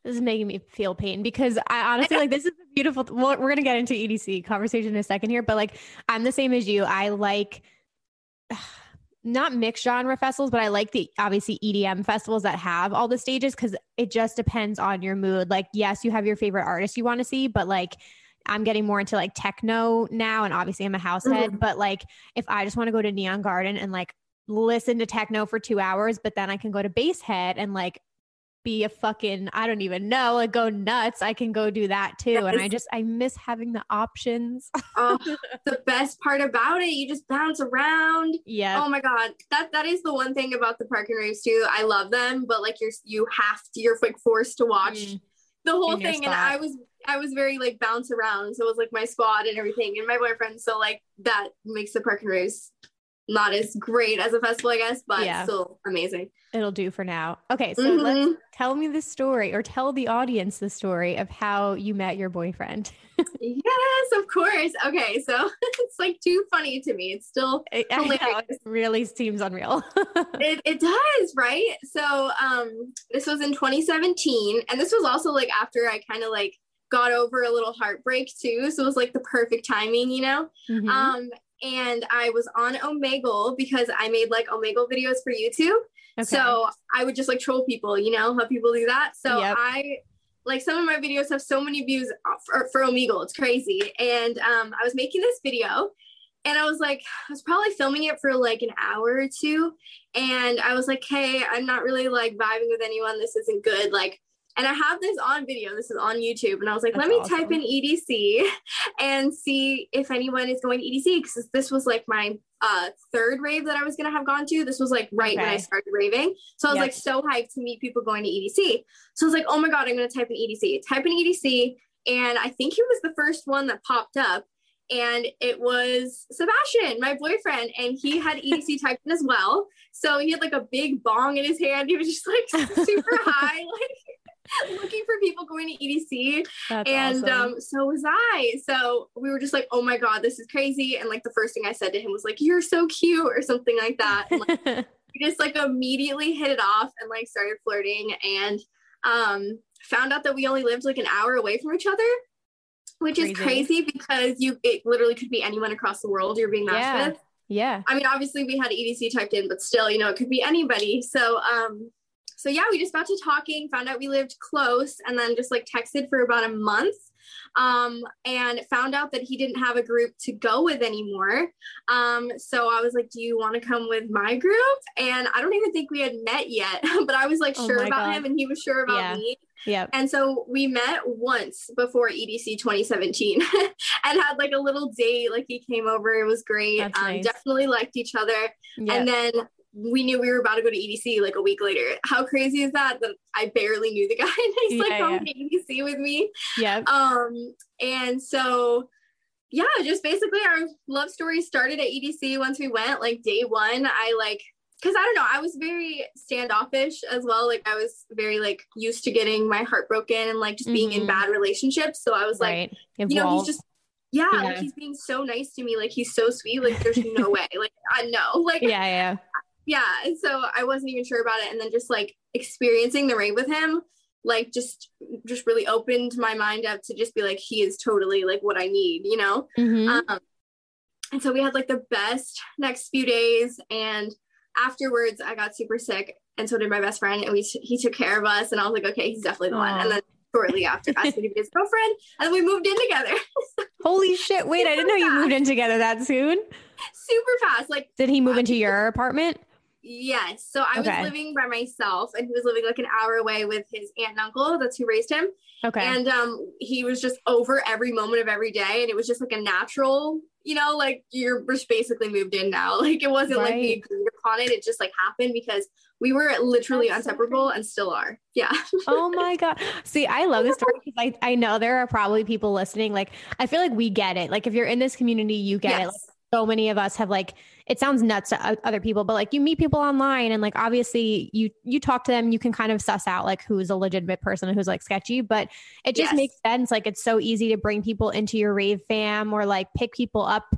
This is making me feel pain because I honestly like this is a beautiful. Well, we're gonna get into EDC conversation in a second here, but like I'm the same as you. I like not mixed genre festivals, but I like the obviously EDM festivals that have all the stages because it just depends on your mood. Like, yes, you have your favorite artist you want to see, but like I'm getting more into like techno now, and obviously I'm a house head. Mm-hmm. But like, if I just want to go to Neon Garden and like listen to techno for two hours, but then I can go to Basspod and like be a fucking I don't even know, like go nuts. I can go do that too. Yes. And I just I miss having the options. oh, the best part about it, you just bounce around. Yeah. Oh my god, that that is the one thing about the park and raves too. I love them, but like you're you have to you're like forced to watch mm. the whole thing. And I was I was very like bounce around, so it was like my squad and everything, and my boyfriend. So like that makes the park and raves not as great as a festival, I guess, but yeah. still amazing. It'll do for now. Okay, so mm-hmm. let's tell me the story or tell the audience the story of how you met your boyfriend. yes, of course. Okay, so it's like too funny to me. It's still it, it really seems unreal. it, it does, right? So um this was in 2017 and this was also like after I kind of like got over a little heartbreak too. So it was like the perfect timing, you know? Mm-hmm. Um and I was on Omegle because I made like Omegle videos for YouTube. Okay. So I would just like troll people, you know, how people do that. So yep. I like some of my videos have so many views for, for Omegle. It's crazy. And um, I was making this video and I was like, I was probably filming it for like an hour or two. And I was like, hey, I'm not really like vibing with anyone. This isn't good. Like, and I have this on video. This is on YouTube. And I was like, That's let me awesome. type in EDC and see if anyone is going to EDC. Because this was like my uh, third rave that I was going to have gone to. This was like right okay. when I started raving. So I was yep. like so hyped to meet people going to EDC. So I was like, oh my God, I'm going to type in EDC. Type in EDC. And I think he was the first one that popped up and it was Sebastian, my boyfriend, and he had EDC typed in as well. So he had like a big bong in his hand. He was just like super high, like looking for people going to EDC. That's and awesome. um, so was I. So we were just like, oh my God, this is crazy. And like the first thing I said to him was like, you're so cute or something like that. And, like, we just like immediately hit it off and like started flirting and um, found out that we only lived like an hour away from each other. Which crazy. is crazy because you it literally could be anyone across the world you're being matched yeah. with. Yeah. I mean, obviously we had EDC typed in, but still, you know, it could be anybody. So um so yeah, we just got to talking, found out we lived close, and then just like texted for about a month. Um, and found out that he didn't have a group to go with anymore. Um, so I was like, Do you want to come with my group? And I don't even think we had met yet, but I was like oh sure about God. him and he was sure about yeah. me. Yeah. And so we met once before EDC 2017 and had like a little date. Like he came over, it was great. Um, nice. Definitely liked each other. Yep. And then we knew we were about to go to EDC like a week later. How crazy is that? That I barely knew the guy and he's yeah, like coming to EDC with me. Yeah. Um, and so yeah, just basically our love story started at EDC once we went. Like day one, I like because I don't know, I was very standoffish as well. Like I was very like used to getting my heart broken and like just being mm-hmm. in bad relationships. So I was like, right. you know, he's just yeah, yeah, like he's being so nice to me. Like he's so sweet. Like there's no way. Like I know. Like yeah, yeah yeah and so i wasn't even sure about it and then just like experiencing the rave with him like just just really opened my mind up to just be like he is totally like what i need you know mm-hmm. um, and so we had like the best next few days and afterwards i got super sick and so did my best friend and we t- he took care of us and i was like okay he's definitely the Aww. one and then shortly after asking to be his girlfriend, and we moved in together. Holy shit! Wait, I didn't know you moved in together that soon. Super fast. Like, did he move into your apartment? Yes. So I okay. was living by myself and he was living like an hour away with his aunt and uncle. That's who raised him. Okay. And um he was just over every moment of every day. And it was just like a natural, you know, like you're just basically moved in now. Like it wasn't right. like we agreed upon it. It just like happened because we were literally That's inseparable so and still are. Yeah. oh my God. See, I love this story because I, I know there are probably people listening. Like, I feel like we get it. Like, if you're in this community, you get yes. it. Like, so many of us have like it sounds nuts to other people but like you meet people online and like obviously you you talk to them you can kind of suss out like who's a legitimate person and who's like sketchy but it just yes. makes sense like it's so easy to bring people into your rave fam or like pick people up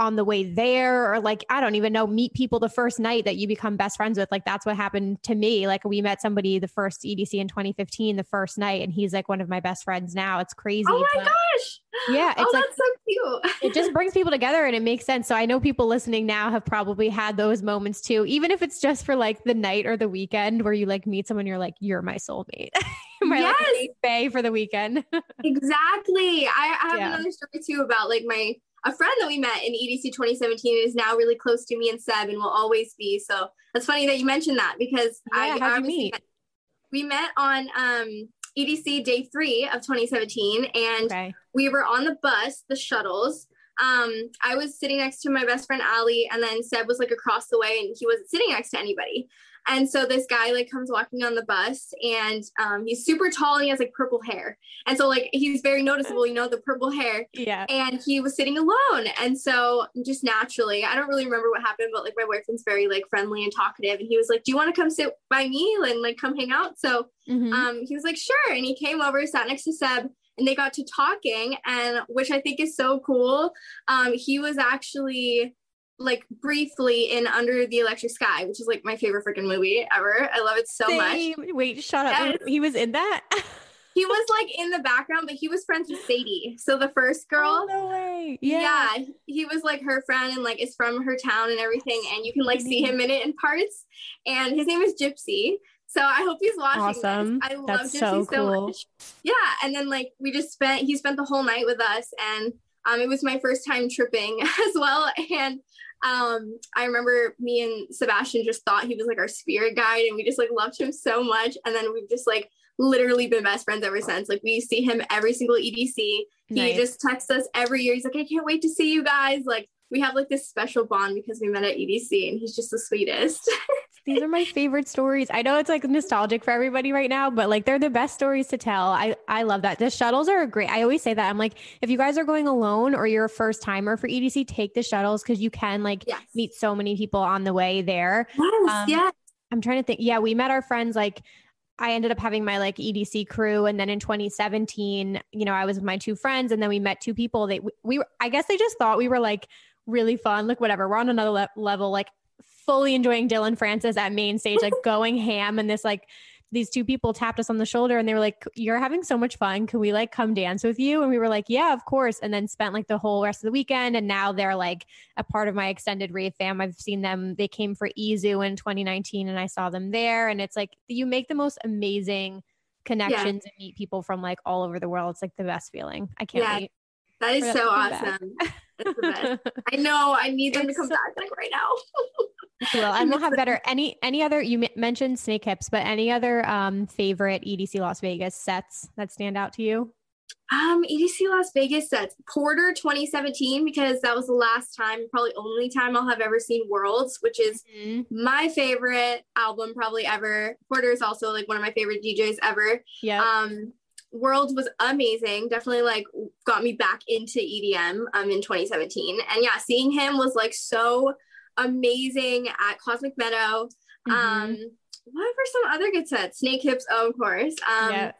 on the way there or like I don't even know meet people the first night that you become best friends with. Like that's what happened to me. Like we met somebody the first EDC in 2015 the first night and he's like one of my best friends now. It's crazy oh my gosh! Yeah it's oh, like, that's so cute. it just brings people together and it makes sense. So I know people listening now have probably had those moments too even if it's just for like the night or the weekend where you like meet someone you're like you're my soulmate. My yes. like, bay for the weekend. Exactly. I, I have yeah. another story too about like my a friend that we met in EDC 2017 is now really close to me and Seb and will always be. So that's funny that you mentioned that because yeah, I obviously met, we met on um, EDC day three of 2017 and okay. we were on the bus, the shuttles. Um, I was sitting next to my best friend Ali, and then Seb was like across the way, and he wasn't sitting next to anybody. And so this guy like comes walking on the bus and um, he's super tall and he has like purple hair. And so like he's very noticeable, you know, the purple hair. Yeah. And he was sitting alone. And so just naturally, I don't really remember what happened, but like my boyfriend's very like friendly and talkative. And he was like, Do you want to come sit by me and like come hang out? So mm-hmm. um, he was like, Sure. And he came over, sat next to Seb and they got to talking and which I think is so cool. Um, he was actually like briefly in Under the Electric Sky, which is like my favorite freaking movie ever. I love it so Same. much. Wait, shut up. Yes. He was in that? he was like in the background, but he was friends with Sadie. So the first girl. Oh, no way. Yeah. yeah. He was like her friend and like is from her town and everything. And you can like see him in it in parts. And his name is Gypsy. So I hope he's watching. Awesome. This. I love That's Gypsy so, cool. so much. Yeah. And then like we just spent he spent the whole night with us and um, it was my first time tripping as well. And um, I remember me and Sebastian just thought he was like our spirit guide and we just like loved him so much. And then we've just like literally been best friends ever since. Like we see him every single EDC. Nice. He just texts us every year. He's like, I can't wait to see you guys. Like we have like this special bond because we met at EDC and he's just the sweetest. These are my favorite stories. I know it's like nostalgic for everybody right now, but like they're the best stories to tell. I I love that. The shuttles are great. I always say that. I'm like, if you guys are going alone or you're a first timer for EDC, take the shuttles because you can like yes. meet so many people on the way there. Yes, um, yeah. I'm trying to think. Yeah, we met our friends like I ended up having my like EDC crew. And then in 2017, you know, I was with my two friends and then we met two people. They, we, we I guess they just thought we were like really fun. Like, whatever, we're on another le- level. Like, fully enjoying Dillon Francis at main stage, like going ham. And this, like, these two people tapped us on the shoulder and they were like, You're having so much fun. Can we like come dance with you? And we were like, Yeah, of course. And then spent like the whole rest of the weekend. And now they're like a part of my extended rave fam. I've seen them. They came for EZoo in 2019 and I saw them there. And it's like you make the most amazing connections yeah. and meet people from like all over the world. It's like the best feeling. I can't yeah, wait. That is so awesome. I know. I need them to come back like right now. Well, and we'll have better. Any any other? You mentioned Snake Hips, but any other um favorite EDC Las Vegas sets that stand out to you? Um, EDC Las Vegas sets Porter 2017 because that was the last time, probably only time I'll have ever seen Worlds, which is mm-hmm. my favorite album probably ever. Porter is also like one of my favorite DJs ever. Yeah. Um, World was amazing. Definitely like got me back into EDM um in 2017. And yeah, seeing him was like so amazing at Cosmic Meadow. Mm-hmm. Um what were some other good sets? Snake Hips, oh, of course. Um yeah.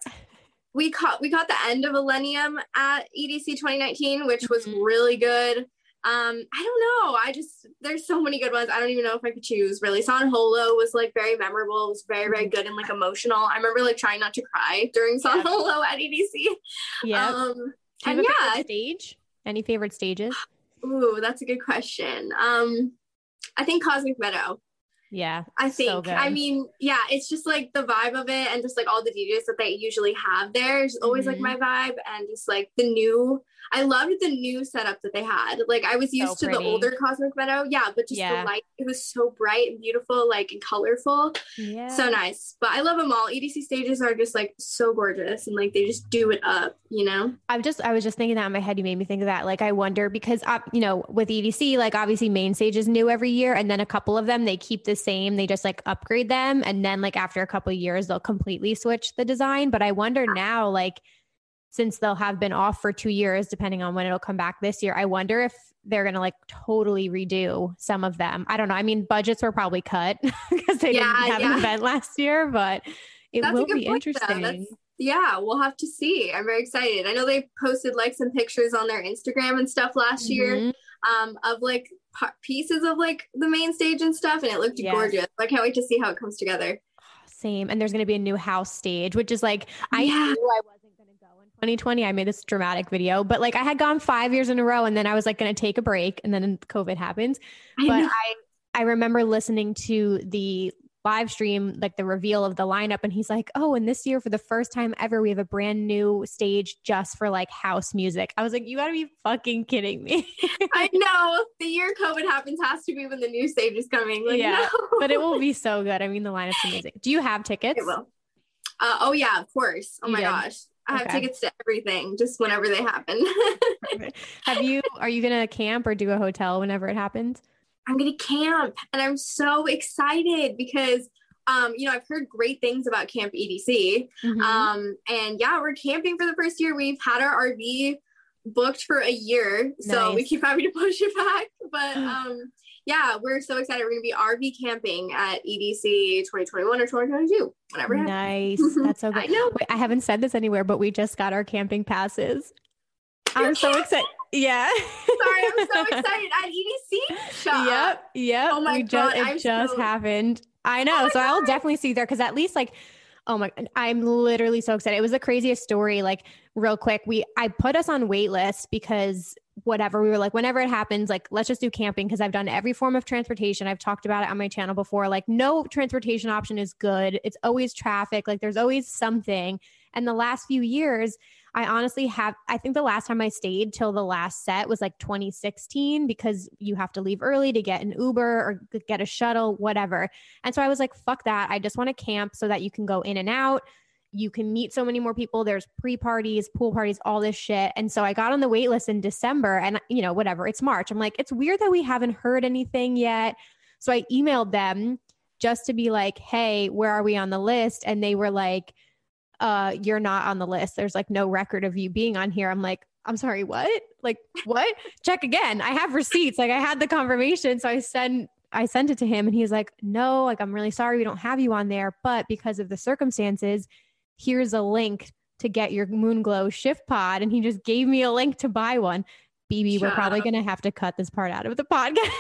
we caught we caught the end of Illenium at EDC 2019, which was mm-hmm. really good um i don't know. I just there's so many good ones. I don't even know if i could choose really. San Holo was like very memorable. It was very very good and like emotional. I remember like trying not to cry during San yeah. Holo at edc yeah. Um and yeah stage? Any favorite stages? Ooh, that's a good question. Um i think cosmic meadow. Yeah. I think. So I mean, yeah, it's just like the vibe of it and just like all the DJs that they usually have there is always mm-hmm. like my vibe and just like the new I loved the new setup that they had. Like I was used so to the older Cosmic Meadow. Yeah, but just yeah. the light, it was so bright and beautiful, like and colorful. Yeah. So nice. But I love them all. EDC stages are just like so gorgeous and like they just do it up, you know? I'm just I was just thinking that in my head. You made me think of that. Like I wonder because uh, you know, with EDC, like obviously main stage is new every year, and then a couple of them they keep the same, they just like upgrade them, and then like after a couple of years they'll completely switch the design. But I wonder now, like since they'll have been off for two years, depending on when it'll come back this year. I wonder if they're going to like totally redo some of them. I don't know. I mean, budgets were probably cut because they yeah, didn't have yeah. an event last year, but it That's will be point, interesting. Yeah, we'll have to see. I'm very excited. I know they posted like some pictures on their Instagram and stuff last mm-hmm. year um, of like pieces of like the main stage and stuff, and it looked yes. gorgeous. I can't wait to see how it comes together. Same. And there's going to be a new house stage, which is like, I yeah. knew I was 2020 i made this dramatic video but like i had gone five years in a row and then i was like going to take a break and then covid happens. I but i i remember listening to the live stream like the reveal of the lineup and he's like oh and this year for the first time ever we have a brand new stage just for like house music. I was like you gotta be fucking kidding me. I know. The year covid happens has to be when the new stage is coming. Like, yeah no. but it will be so good. I mean the lineup's amazing. Do you have tickets? It will. Uh, oh yeah of course. Oh you my did. gosh I have okay. tickets to everything just whenever they happen. have you are you gonna camp or do a hotel whenever it happens? I'm gonna camp and I'm so excited because um, you know, I've heard great things about Camp EDC. Mm-hmm. Um, and yeah, we're camping for the first year. We've had our RV booked for a year. So nice. we keep having to push it back. But um yeah, we're so excited. We're going to be RV camping at EDC 2021 or 2022, whenever. Nice. That's so good. I know. Wait, I haven't said this anywhere, but we just got our camping passes. I'm so excited. Yeah. Sorry, I'm so excited at EDC. Shut yep. Yep. Oh my we god, just, it I'm just so... happened. I know. Oh so. I'll definitely see there because at least like Oh my, I'm literally so excited. It was the craziest story. Like, real quick, we, I put us on wait list because whatever, we were like, whenever it happens, like, let's just do camping because I've done every form of transportation. I've talked about it on my channel before. Like, no transportation option is good. It's always traffic. Like, there's always something. And the last few years, I honestly have, I think the last time I stayed till the last set was like 2016 because you have to leave early to get an Uber or get a shuttle, whatever. And so I was like, fuck that. I just want to camp so that you can go in and out. You can meet so many more people. There's pre parties, pool parties, all this shit. And so I got on the wait list in December and, you know, whatever, it's March. I'm like, it's weird that we haven't heard anything yet. So I emailed them just to be like, hey, where are we on the list? And they were like, uh, you're not on the list. There's like no record of you being on here. I'm like, I'm sorry, what? Like, what? Check again. I have receipts. Like, I had the confirmation. So I sent, I sent it to him and he's like, no, like, I'm really sorry we don't have you on there. But because of the circumstances, here's a link to get your moon glow shift pod. And he just gave me a link to buy one. BB, we're probably going to have to cut this part out of the podcast.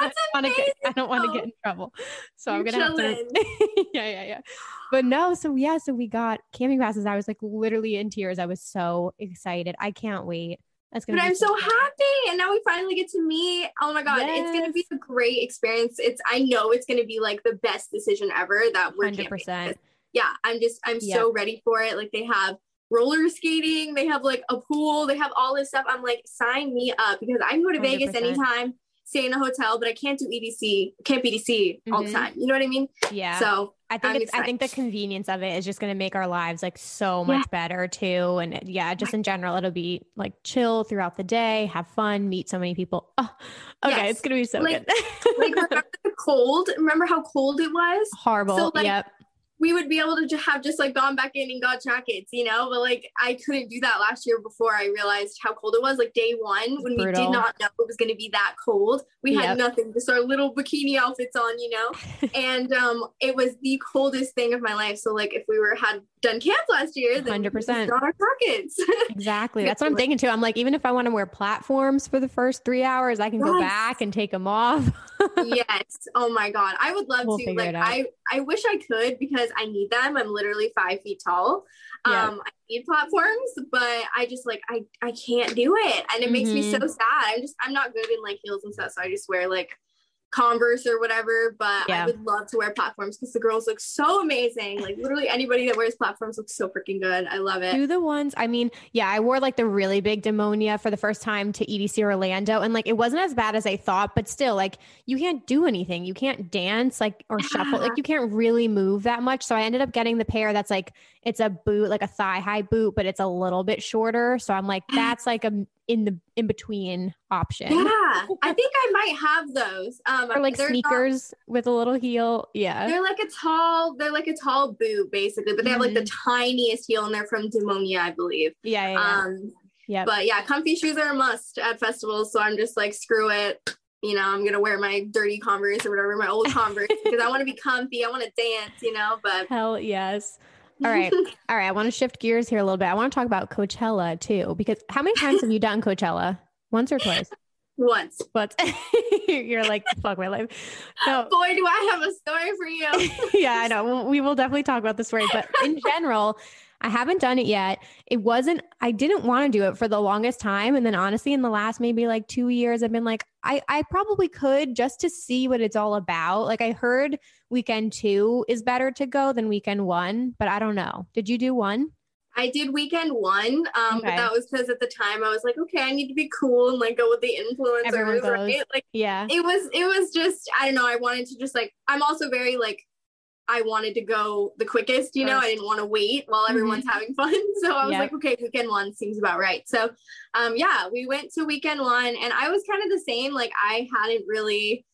That's I don't get, I don't want to get in trouble. So You're I'm gonna chilling. have to Yeah, yeah, yeah. But no, so yeah, so we got camping passes. I was like literally in tears. I was so excited. I can't wait. That's gonna be. but I'm so fun. happy. And now we finally get to meet. Oh my god, yes. it's gonna be a great experience. It's I know it's gonna be like the best decision ever that we're 100%. Camping. Yeah, I'm just I'm yep. so ready for it. Like they have roller skating, they have like a pool, they have all this stuff. I'm like, sign me up because I can go to 100%. Vegas anytime stay in a hotel, but I can't do EDC, can't EDC mm-hmm. all the mm-hmm. time. You know what I mean? Yeah. So I think it's, I think the convenience of it is just going to make our lives like so much yeah. better too. And yeah, just in general, it'll be like chill throughout the day, have fun, meet so many people. Oh, okay, yes. it's gonna be so like, good. like remember the cold? Remember how cold it was? Horrible. So, like, yep we would be able to have just like gone back in and got jackets, you know, but like I couldn't do that last year before I realized how cold it was. Like day one, when Brutal. we did not know it was going to be that cold, we yep. had nothing, just our little bikini outfits on, you know, and um, it was the coldest thing of my life. So like if we were had done camp last year, then 100% got our jackets. exactly. That's what I'm thinking too. I'm like, even if I want to wear platforms for the first three hours, I can yes. go back and take them off. yes. Oh my God. I would love we'll to. Like I, I wish I could because I need them. I'm literally five feet tall. Yeah. Um, I need platforms, but I just like I I can't do it, and it mm-hmm. makes me so mm-hmm. sad. I'm just I'm not good in like heels and stuff, so I just wear like Converse or whatever, but yeah. I would love to wear platforms because the girls look so amazing. Like literally anybody that wears platforms looks so freaking good. I love it. Do the ones, I mean, yeah, I wore like the really big Demonia for the first time to EDC Orlando and like it wasn't as bad as I thought, but still like you can't do anything. You can't dance like or shuffle. Like you can't really move that much. So I ended up getting the pair that's like it's a boot, like a thigh high boot, but it's a little bit shorter. So I'm like, that's like a in the in between option. Yeah, I think I might have those. Um, or like sneakers not, with a little heel. Yeah, they're like a tall. They're like a tall boot basically, but they have like the mm-hmm. tiniest heel, and they're from Demonia, I believe. Yeah, yeah. Um, yeah. But yeah, comfy shoes are a must at festivals. So I'm just like, screw it. You know, I'm gonna wear my dirty Converse or whatever, my old Converse, because I want to be comfy. I want to dance. You know, but hell yes. All right. All right. I want to shift gears here a little bit. I want to talk about Coachella too, because how many times have you done Coachella? Once or twice? Once. Once. You're like, fuck my life. No. Boy, do I have a story for you. yeah, I know. We will definitely talk about the story. But in general, I haven't done it yet. It wasn't, I didn't want to do it for the longest time. And then honestly, in the last maybe like two years, I've been like, I, I probably could just to see what it's all about. Like I heard weekend two is better to go than weekend one, but I don't know. Did you do one? I did weekend one, um, okay. but that was because at the time I was like, okay, I need to be cool and like go with the influencers, right? Like, yeah, it was, it was just, I don't know. I wanted to just like, I'm also very like I wanted to go the quickest, you know, I didn't want to wait while everyone's mm-hmm. having fun. So I was yep. like, okay, weekend one seems about right. So um yeah, we went to weekend one and I was kind of the same. Like I hadn't really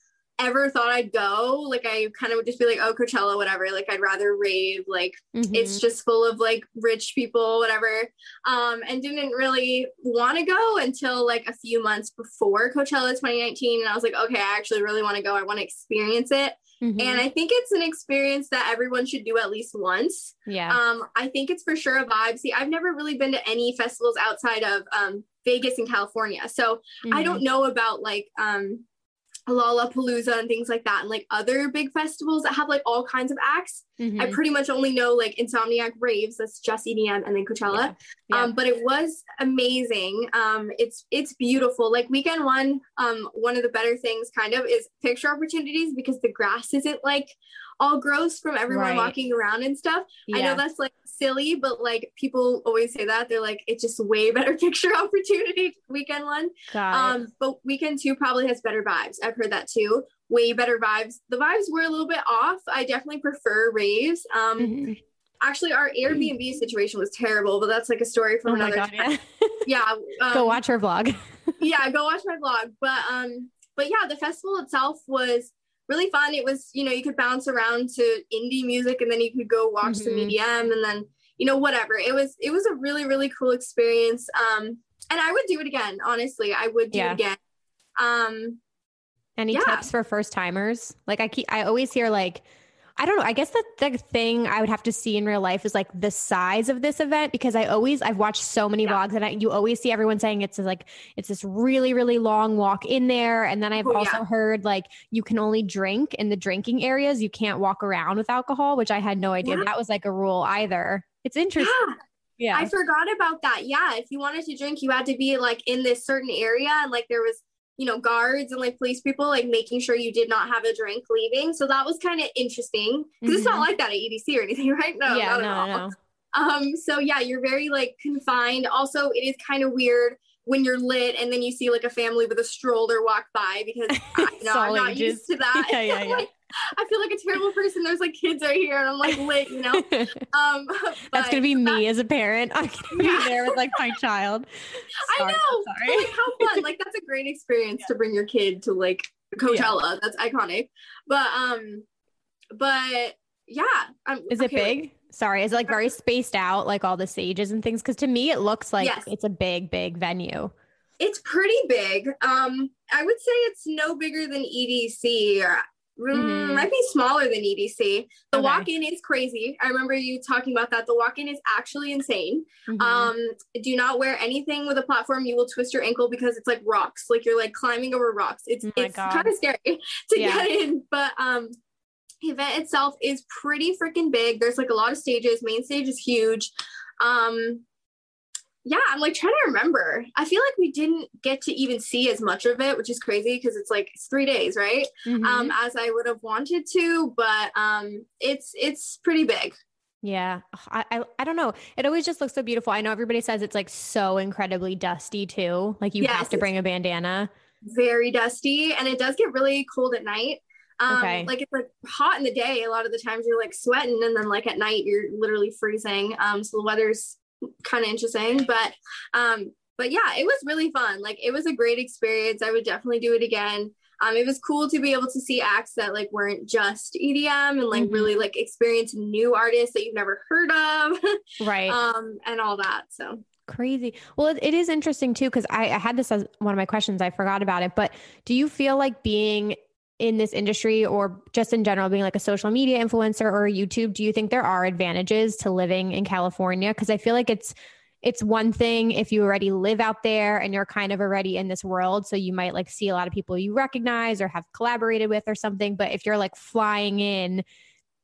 ever thought I'd go. Like I kind of would just be like, oh Coachella, whatever. Like I'd rather rave. Like mm-hmm. it's just full of like rich people, whatever. Um, and didn't really want to go until like a few months before Coachella 2019. And I was like, okay, I actually really want to go. I want to experience it. Mm-hmm. And I think it's an experience that everyone should do at least once. Yeah. Um, I think it's for sure a vibe. See, I've never really been to any festivals outside of um, Vegas and California. So mm-hmm. I don't know about like um, Lollapalooza and things like that, and like other big festivals that have like all kinds of acts. Mm-hmm. I pretty much only know like Insomniac Raves, that's just EDM, and then Coachella. Yeah. Yeah. Um, but it was amazing. Um, it's it's beautiful. Like weekend one, um, one of the better things kind of is picture opportunities because the grass isn't like all gross from everyone right. walking around and stuff. Yeah. I know that's like silly, but like people always say that they're like it's just way better picture opportunity weekend one. Um, but weekend two probably has better vibes. I've heard that too. Way better vibes. The vibes were a little bit off. I definitely prefer raves. Um, mm-hmm. Actually, our Airbnb situation was terrible, but that's like a story from oh another God, time. Yeah, yeah um, go watch her vlog. yeah, go watch my vlog. But um, but yeah, the festival itself was really fun. It was, you know, you could bounce around to indie music and then you could go watch mm-hmm. some EDM and then, you know, whatever. It was it was a really, really cool experience. Um, and I would do it again, honestly. I would do yeah. it again. Um any yeah. tips for first timers? Like I keep I always hear like I don't know. I guess the, the thing I would have to see in real life is like the size of this event because I always I've watched so many yeah. vlogs and I, you always see everyone saying it's like it's this really really long walk in there and then I've oh, also yeah. heard like you can only drink in the drinking areas you can't walk around with alcohol which I had no idea yeah. that was like a rule either. It's interesting. Yeah. I forgot about that. Yeah, if you wanted to drink, you had to be like in this certain area and like there was you know, guards and like police people like making sure you did not have a drink leaving. So that was kind of interesting because mm-hmm. it's not mm-hmm. like that at EDC or anything, right? No, yeah, no, no. Um, so yeah, you're very like confined. Also, it is kind of weird when you're lit and then you see like a family with a stroller walk by because I, I'm not used to that. Yeah, yeah, yeah. like, I feel like a terrible person. There's like kids right here, and I'm like lit, you know. Um, That's gonna be me as a parent. I'm gonna yeah. be there with like my child. Sorry, I know. Sorry. Like how fun! Like that's a great experience yeah. to bring your kid to like Coachella. Yeah. That's iconic. But um, but yeah. Um, is it big? Sorry, is it like very spaced out, like all the stages and things? Because to me, it looks like yes. it's a big, big venue. It's pretty big. Um, I would say it's no bigger than EDC, or mm-hmm. Might be smaller than EDC. The okay. walk-in is crazy. I remember you talking about that. The walk-in is actually insane. Mm-hmm. Um, do not wear anything with a platform. You will twist your ankle because it's like rocks. Like you're like climbing over rocks. It's oh it's kind of scary to yeah. get in. But um, event itself is pretty freaking big. There's like a lot of stages. Main stage is huge. Um, yeah, I'm like trying to remember. I feel like we didn't get to even see as much of it, which is crazy because it's like it's three days, right? Mm-hmm. Um, as I would have wanted to, but um, it's it's pretty big. Yeah, I, I, I don't know. It always just looks so beautiful. I know everybody says it's like so incredibly dusty too. Like you yes, have to bring a bandana. Very dusty, and it does get really cold at night. Um, okay. Like it's like hot in the day. A lot of the times you're like sweating, and then like at night you're literally freezing. Um, so the weather's kind of interesting, but um, but yeah, it was really fun. Like it was a great experience. I would definitely do it again. Um, it was cool to be able to see acts that like weren't just EDM and like mm-hmm. really like experience new artists that you've never heard of, right? Um, and all that. So crazy. Well, it, it is interesting too because I, I had this as one of my questions. I forgot about it, but do you feel like being in this industry or just in general being like a social media influencer or YouTube, do you think there are advantages to living in California? Because I feel like it's it's one thing if you already live out there and you're kind of already in this world. So you might like see a lot of people you recognize or have collaborated with or something. But if you're like flying in,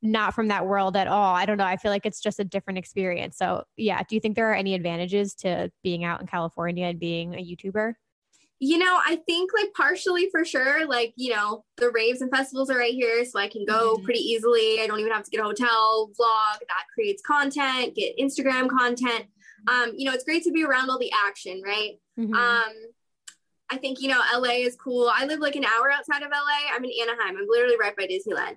not from that world at all, I don't know. I feel like it's just a different experience. So yeah, do you think there are any advantages to being out in California and being a YouTuber? You know, I think like partially for sure, like, you know, the raves and festivals are right here. So I can go mm-hmm. pretty easily. I don't even have to get a hotel, vlog that creates content, get Instagram content. Um, you know, it's great to be around all the action, right? Mm-hmm. Um, I think, you know, LA is cool. I live like an hour outside of LA. I'm in Anaheim. I'm literally right by Disneyland.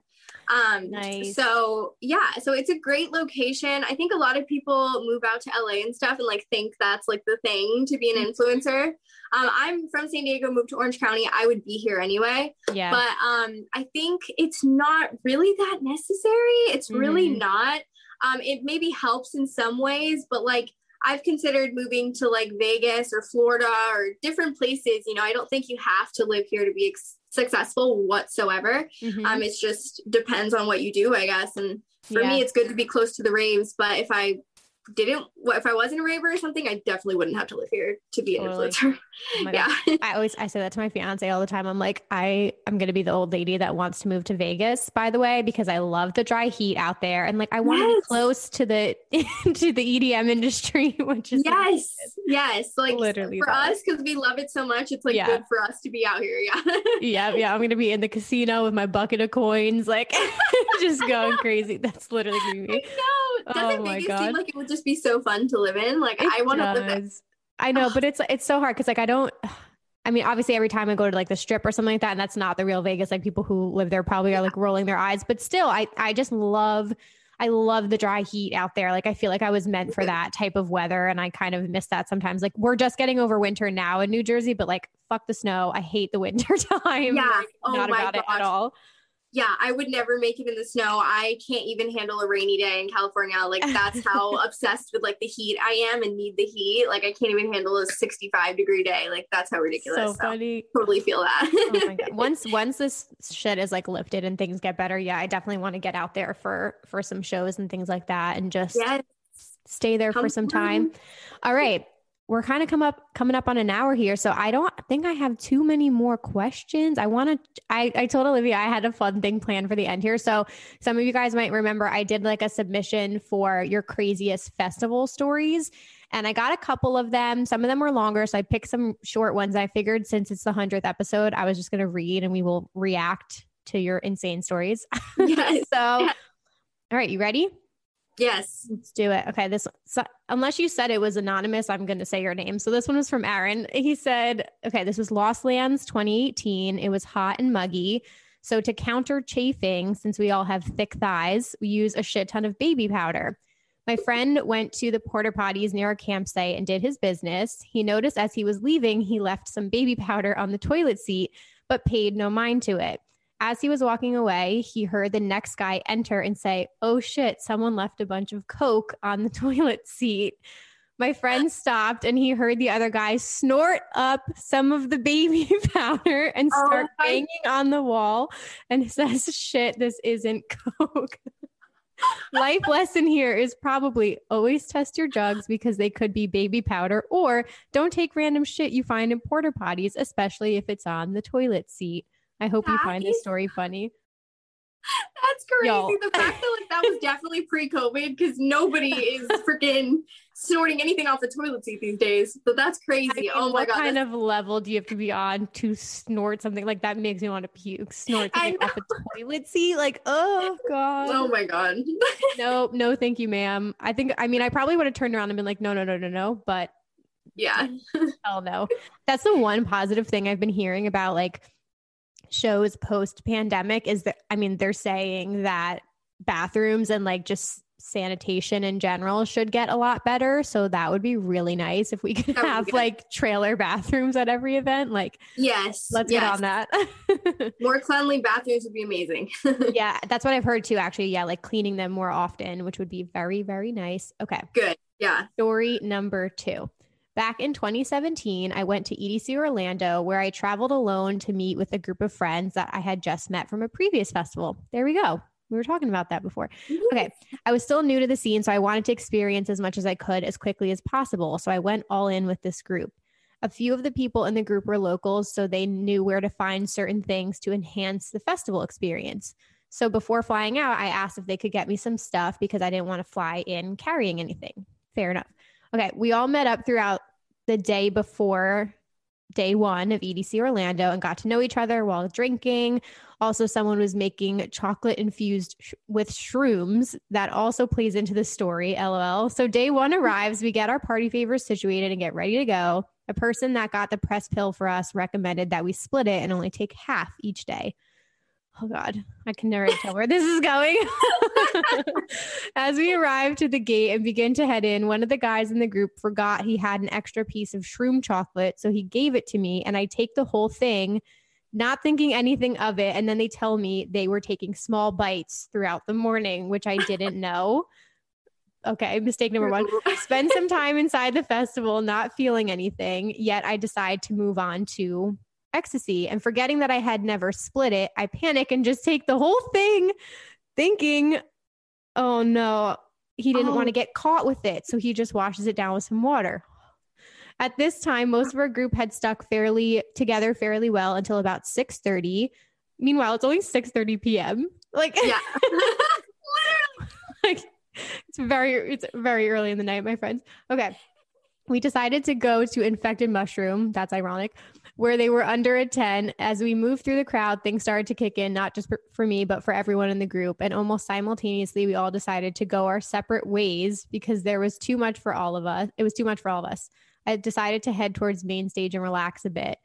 Um, nice. So yeah, so it's a great location. I think a lot of people move out to LA and stuff and like think that's like the thing to be an mm-hmm. influencer. Um, I'm from San Diego, moved to Orange County. I would be here anyway. Yeah. But um, I think it's not really that necessary. It's really mm-hmm. not. Um, it maybe helps in some ways, but like I've considered moving to like Vegas or Florida or different places. You know, I don't think you have to live here to be ex- successful whatsoever. Mm-hmm. Um, it's just depends on what you do, I guess. And for yeah. me, it's good to be close to the raves. But if I didn't if I wasn't a raver or something, I definitely wouldn't have to live here to be an totally. influencer. Oh yeah. I always I say that to my fiance all the time. I'm like, I I'm gonna be the old lady that wants to move to Vegas, by the way, because I love the dry heat out there. And like I want yes. to be close to the to the EDM industry, which is yes, yes. Like literally for us, because we love it so much, it's like yeah. good for us to be out here. Yeah. yeah, yeah. I'm gonna be in the casino with my bucket of coins, like just going crazy. That's literally me. I know. Oh doesn't oh Vegas God. seem like it would just just be so fun to live in. Like it I want to live it. I know, but it's it's so hard because like I don't. I mean, obviously, every time I go to like the strip or something like that, and that's not the real Vegas. Like people who live there probably are like rolling their eyes, but still, I I just love. I love the dry heat out there. Like I feel like I was meant for that type of weather and I kind of miss that sometimes. Like we're just getting over winter now in New Jersey, but like fuck the snow. I hate the winter time. Yeah. Like, oh not about gosh. it at all yeah, I would never make it in the snow. I can't even handle a rainy day in California. Like that's how obsessed with like the heat I am and need the heat. Like I can't even handle a 65 degree day. Like that's how ridiculous. So, so funny. Totally feel that. oh my God. Once once this shit is like lifted and things get better, yeah, I definitely want to get out there for for some shows and things like that and just yes. stay there Come for some time. All right we're kind of come up coming up on an hour here so i don't think i have too many more questions. I want to I, I told olivia i had a fun thing planned for the end here so some of you guys might remember i did like a submission for your craziest festival stories and i got a couple of them. Some of them were longer so i picked some short ones i figured since it's the 100th episode i was just going to read and we will react to your insane stories. Yes. so all right you ready Yes. Let's do it. Okay. This, so, unless you said it was anonymous, I'm going to say your name. So this one was from Aaron. He said, okay, this was Lost Lands 2018. It was hot and muggy. So to counter chafing, since we all have thick thighs, we use a shit ton of baby powder. My friend went to the porta potties near our campsite and did his business. He noticed as he was leaving, he left some baby powder on the toilet seat, but paid no mind to it. As he was walking away, he heard the next guy enter and say, Oh shit, someone left a bunch of Coke on the toilet seat. My friend stopped and he heard the other guy snort up some of the baby powder and oh start oh banging on the wall and says, Shit, this isn't Coke. Life lesson here is probably always test your jugs because they could be baby powder, or don't take random shit you find in porta potties, especially if it's on the toilet seat. I hope you find this story funny. That's crazy. Yo. The fact that like that was definitely pre-COVID because nobody is freaking snorting anything off the toilet seat these days. So that's crazy. I mean, oh my god. What kind of level do you have to be on to snort something like that? Makes me want to puke. Snort something off a toilet seat. Like, oh god. Oh my god. no, no, thank you, ma'am. I think I mean I probably would have turned around and been like, no, no, no, no, no. But yeah. hell no. That's the one positive thing I've been hearing about like shows post pandemic is that I mean, they're saying that bathrooms and like just sanitation in general should get a lot better. So that would be really nice if we could have like trailer bathrooms at every event. Like, yes, let's yes. get on that. more cleanly bathrooms would be amazing. yeah, that's what I've heard too, actually. Yeah, like cleaning them more often, which would be very, very nice. Okay. Good. Yeah. Story number two. Back in 2017, I went to EDC Orlando where I traveled alone to meet with a group of friends that I had just met from a previous festival. There we go. We were talking about that before. Mm-hmm. Okay. I was still new to the scene, so I wanted to experience as much as I could as quickly as possible. So I went all in with this group. A few of the people in the group were locals, so they knew where to find certain things to enhance the festival experience. So before flying out, I asked if they could get me some stuff because I didn't want to fly in carrying anything. Fair enough. Okay. We all met up throughout the day before day one of EDC Orlando and got to know each other while drinking. Also, someone was making chocolate infused sh- with shrooms. That also plays into the story, lol. So, day one arrives, we get our party favors situated and get ready to go. A person that got the press pill for us recommended that we split it and only take half each day. Oh God, I can never tell where this is going. As we arrive to the gate and begin to head in, one of the guys in the group forgot he had an extra piece of shroom chocolate. So he gave it to me, and I take the whole thing, not thinking anything of it. And then they tell me they were taking small bites throughout the morning, which I didn't know. Okay, mistake number one. Spend some time inside the festival, not feeling anything, yet I decide to move on to ecstasy. And forgetting that I had never split it, I panic and just take the whole thing, thinking, oh no, he didn't oh. want to get caught with it. So he just washes it down with some water. At this time, most of our group had stuck fairly together fairly well until about 6:30. Meanwhile, it's only 6:30 p.m. Like Yeah. like it's very it's very early in the night, my friends. Okay. We decided to go to Infected Mushroom. That's ironic where they were under a 10. As we moved through the crowd, things started to kick in, not just for me, but for everyone in the group. And almost simultaneously, we all decided to go our separate ways because there was too much for all of us. It was too much for all of us. I decided to head towards main stage and relax a bit.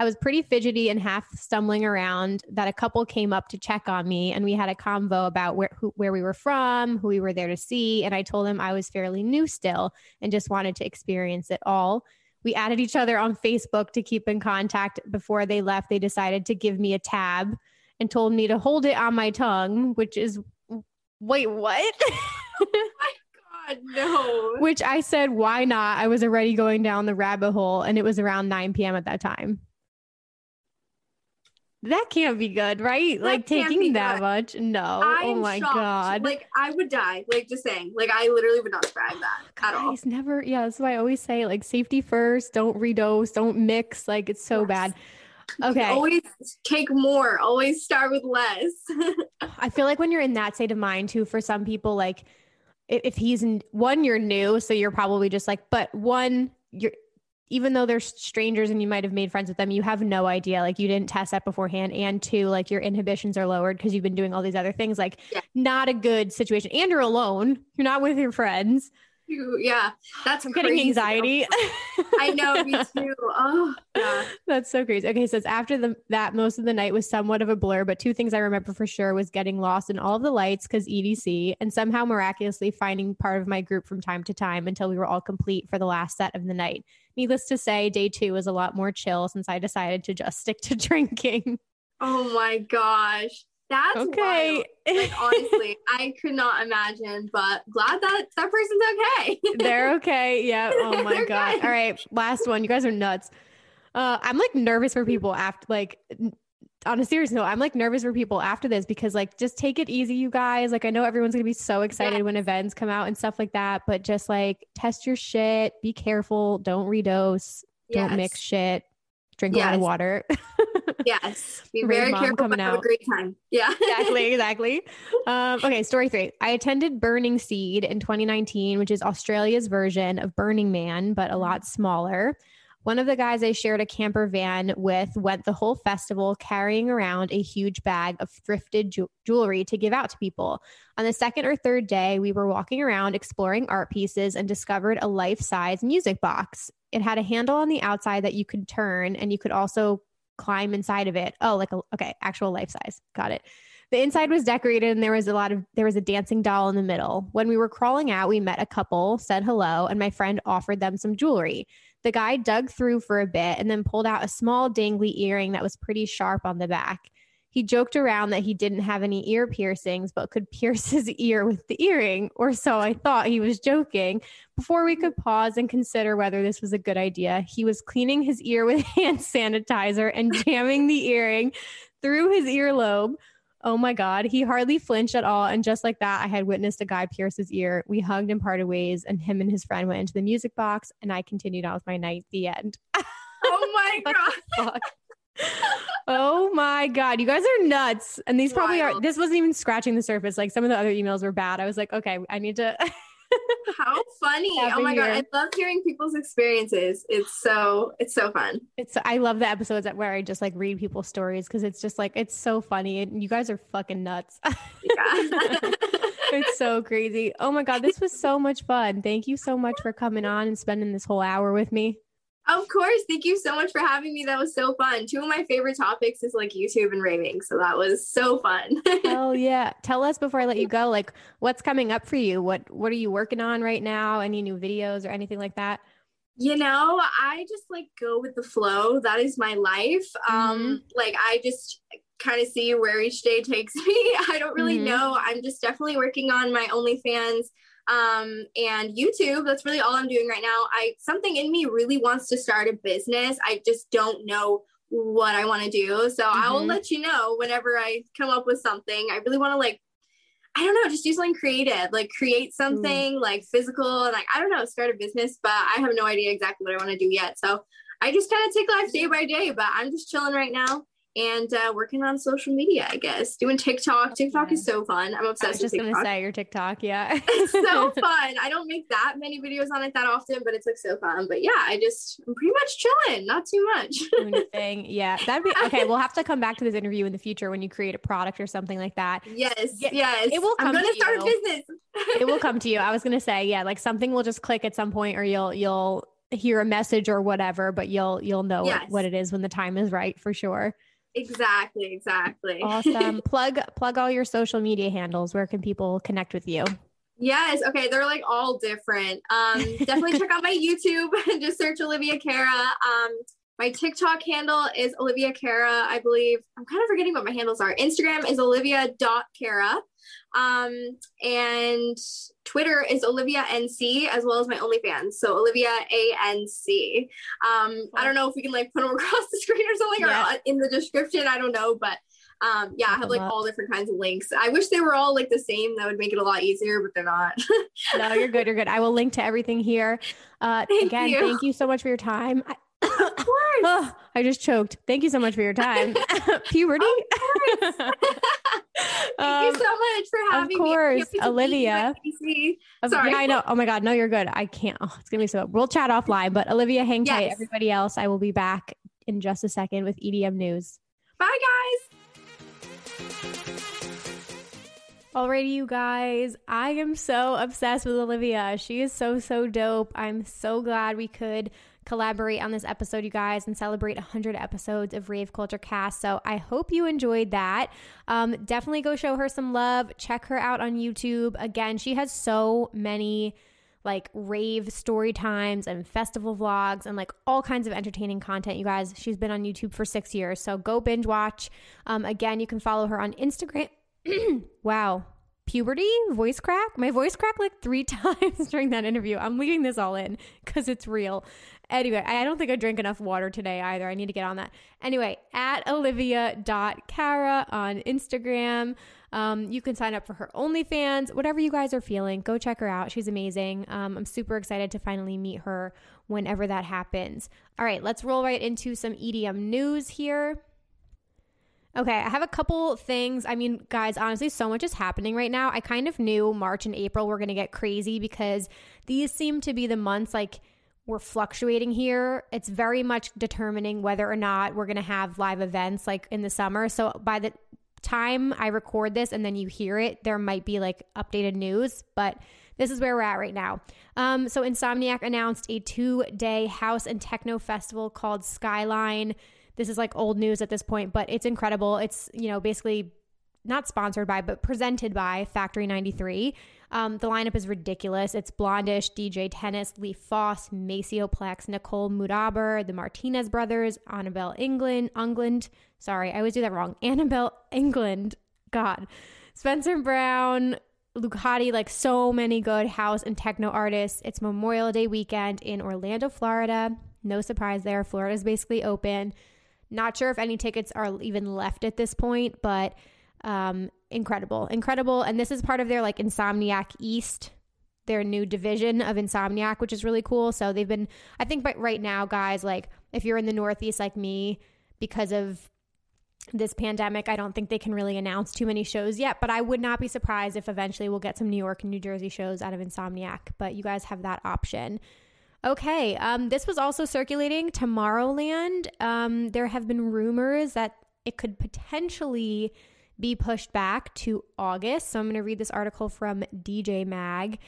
I was pretty fidgety and half stumbling around that a couple came up to check on me and we had a convo about where who, where we were from, who we were there to see, and I told them I was fairly new still and just wanted to experience it all. We added each other on Facebook to keep in contact. Before they left, they decided to give me a tab and told me to hold it on my tongue, which is wait, what? oh my God, no. Which I said, why not? I was already going down the rabbit hole and it was around 9 p.m. at that time. That can't be good, right? That like taking that much. No. Oh I'm oh my shocked. god. Like I would die. Like just saying. Like I literally would not survive that Guys, at all. Never. Yeah, that's why I always say like safety first. Don't redose. Don't mix. Like it's so yes. bad. Okay. Always take more. Always start with less. I feel like when you're in that state of mind too, for some people, like if he's in one, you're new, so you're probably just like, but one, you're even though they're strangers and you might have made friends with them, you have no idea. Like you didn't test that beforehand. And two, like your inhibitions are lowered because you've been doing all these other things. Like yeah. not a good situation. And you're alone. You're not with your friends. Yeah, that's I'm getting anxiety. I know, me too. Oh, yeah. That's so crazy. Okay, so after the, that, most of the night was somewhat of a blur, but two things I remember for sure was getting lost in all of the lights because EDC, and somehow miraculously finding part of my group from time to time until we were all complete for the last set of the night. Needless to say, day two was a lot more chill since I decided to just stick to drinking. Oh my gosh. That's okay. Like honestly, I could not imagine, but glad that that person's okay. They're okay. Yeah. Oh my god. All right, last one. You guys are nuts. Uh, I'm like nervous for people after like on a serious note, I'm like nervous for people after this because like just take it easy, you guys. Like I know everyone's gonna be so excited yeah. when events come out and stuff like that, but just like test your shit, be careful, don't redose, yes. don't mix shit, drink yes. a lot of water. yes. Be very careful but have a great time. Yeah. exactly, exactly. Um, okay, story three. I attended Burning Seed in 2019, which is Australia's version of Burning Man, but a lot smaller. One of the guys I shared a camper van with went the whole festival carrying around a huge bag of thrifted ju- jewelry to give out to people. On the second or third day, we were walking around exploring art pieces and discovered a life size music box. It had a handle on the outside that you could turn, and you could also climb inside of it. Oh, like a, okay, actual life size. Got it. The inside was decorated and there was a lot of there was a dancing doll in the middle. When we were crawling out, we met a couple, said hello, and my friend offered them some jewelry. The guy dug through for a bit and then pulled out a small dangly earring that was pretty sharp on the back. He joked around that he didn't have any ear piercings, but could pierce his ear with the earring, or so I thought he was joking. Before we could pause and consider whether this was a good idea, he was cleaning his ear with hand sanitizer and jamming the earring through his earlobe. Oh my God. He hardly flinched at all. And just like that, I had witnessed a guy pierce his ear. We hugged and parted ways, and him and his friend went into the music box, and I continued on with my night. The end. Oh my God. oh my God. You guys are nuts. And these probably Wild. are, this wasn't even scratching the surface. Like some of the other emails were bad. I was like, okay, I need to. How funny. oh my god, I love hearing people's experiences. It's so it's so fun. It's I love the episodes that where I just like read people's stories because it's just like it's so funny and you guys are fucking nuts. It's so crazy. Oh my god, this was so much fun. Thank you so much for coming on and spending this whole hour with me. Of course. Thank you so much for having me. That was so fun. Two of my favorite topics is like YouTube and raving. So that was so fun. oh yeah. Tell us before I let you go, like what's coming up for you? What what are you working on right now? Any new videos or anything like that? You know, I just like go with the flow. That is my life. Um, mm-hmm. Um, like I just kind of see where each day takes me. I don't really mm-hmm. know. I'm just definitely working on my OnlyFans um, and YouTube. That's really all I'm doing right now. I something in me really wants to start a business. I just don't know what I want to do. So mm-hmm. I will let you know whenever I come up with something. I really want to like I don't know, just do something creative, like create something mm. like physical and like I don't know, start a business, but I have no idea exactly what I want to do yet. So I just kind of take life day by day, but I'm just chilling right now and uh, working on social media, I guess. Doing TikTok. TikTok yeah. is so fun. I'm obsessed I was just gonna say your TikTok, yeah. it's so fun. I don't make that many videos on it that often, but it's like so fun. But yeah, I just I'm pretty much chilling, not too much. thing. Yeah. That'd be okay. We'll have to come back to this interview in the future when you create a product or something like that. Yes. Yeah, yes. It will come I'm gonna to start you. a business. it will come to you. I was gonna say, yeah, like something will just click at some point or you'll you'll hear a message or whatever, but you'll you'll know yes. what it is when the time is right for sure. Exactly, exactly. Awesome. plug plug all your social media handles. Where can people connect with you? Yes. Okay. They're like all different. Um, definitely check out my YouTube and just search Olivia Cara. Um, my TikTok handle is Olivia Cara, I believe. I'm kind of forgetting what my handles are. Instagram is olivia.cara. Um, and Twitter is Olivia NC as well as my OnlyFans. So Olivia ANC. Um, I don't know if we can like put them across the screen or something yeah. or in the description. I don't know, but um, yeah, I have like all different kinds of links. I wish they were all like the same. That would make it a lot easier, but they're not. no, you're good. You're good. I will link to everything here. Uh, thank again, you. thank you so much for your time. I-. oh, I just choked. Thank you so much for your time. Puberty. Thank um, you so much for having me. of course, me. Olivia. Sorry. Yeah, I know. Oh my God. No, you're good. I can't. Oh, it's going to be so. We'll chat offline, but Olivia, hang yes. tight. Everybody else, I will be back in just a second with EDM news. Bye, guys. Alrighty, you guys. I am so obsessed with Olivia. She is so, so dope. I'm so glad we could collaborate on this episode, you guys, and celebrate 100 episodes of Rave Culture Cast. So I hope you enjoyed that. Um, definitely go show her some love. Check her out on YouTube. Again, she has so many like rave story times and festival vlogs and like all kinds of entertaining content, you guys. She's been on YouTube for six years. So go binge watch. Um, again, you can follow her on Instagram. wow puberty, voice crack. My voice cracked like three times during that interview. I'm leaving this all in because it's real. Anyway, I don't think I drank enough water today either. I need to get on that. Anyway, at olivia.cara on Instagram. Um, you can sign up for her OnlyFans, whatever you guys are feeling. Go check her out. She's amazing. Um, I'm super excited to finally meet her whenever that happens. All right, let's roll right into some EDM news here. Okay, I have a couple things. I mean, guys, honestly, so much is happening right now. I kind of knew March and April were going to get crazy because these seem to be the months like we're fluctuating here. It's very much determining whether or not we're going to have live events like in the summer. So by the time I record this and then you hear it, there might be like updated news, but this is where we're at right now. Um, so Insomniac announced a two day house and techno festival called Skyline this is like old news at this point, but it's incredible. It's, you know, basically not sponsored by, but presented by Factory 93. Um, the lineup is ridiculous. It's Blondish, DJ Tennis, Lee Foss, Maceo Plex, Nicole Moudaber, the Martinez brothers, Annabelle England, England. Sorry, I always do that wrong. Annabelle England. God. Spencer Brown, Lucati, like so many good house and techno artists. It's Memorial Day weekend in Orlando, Florida. No surprise there. Florida is basically open. Not sure if any tickets are even left at this point, but um, incredible, incredible. And this is part of their like Insomniac East, their new division of Insomniac, which is really cool. So they've been, I think, but right now, guys, like if you're in the Northeast like me, because of this pandemic, I don't think they can really announce too many shows yet, but I would not be surprised if eventually we'll get some New York and New Jersey shows out of Insomniac. But you guys have that option. Okay, um, this was also circulating Tomorrowland. Um, there have been rumors that it could potentially be pushed back to August. So I'm going to read this article from DJ Mag.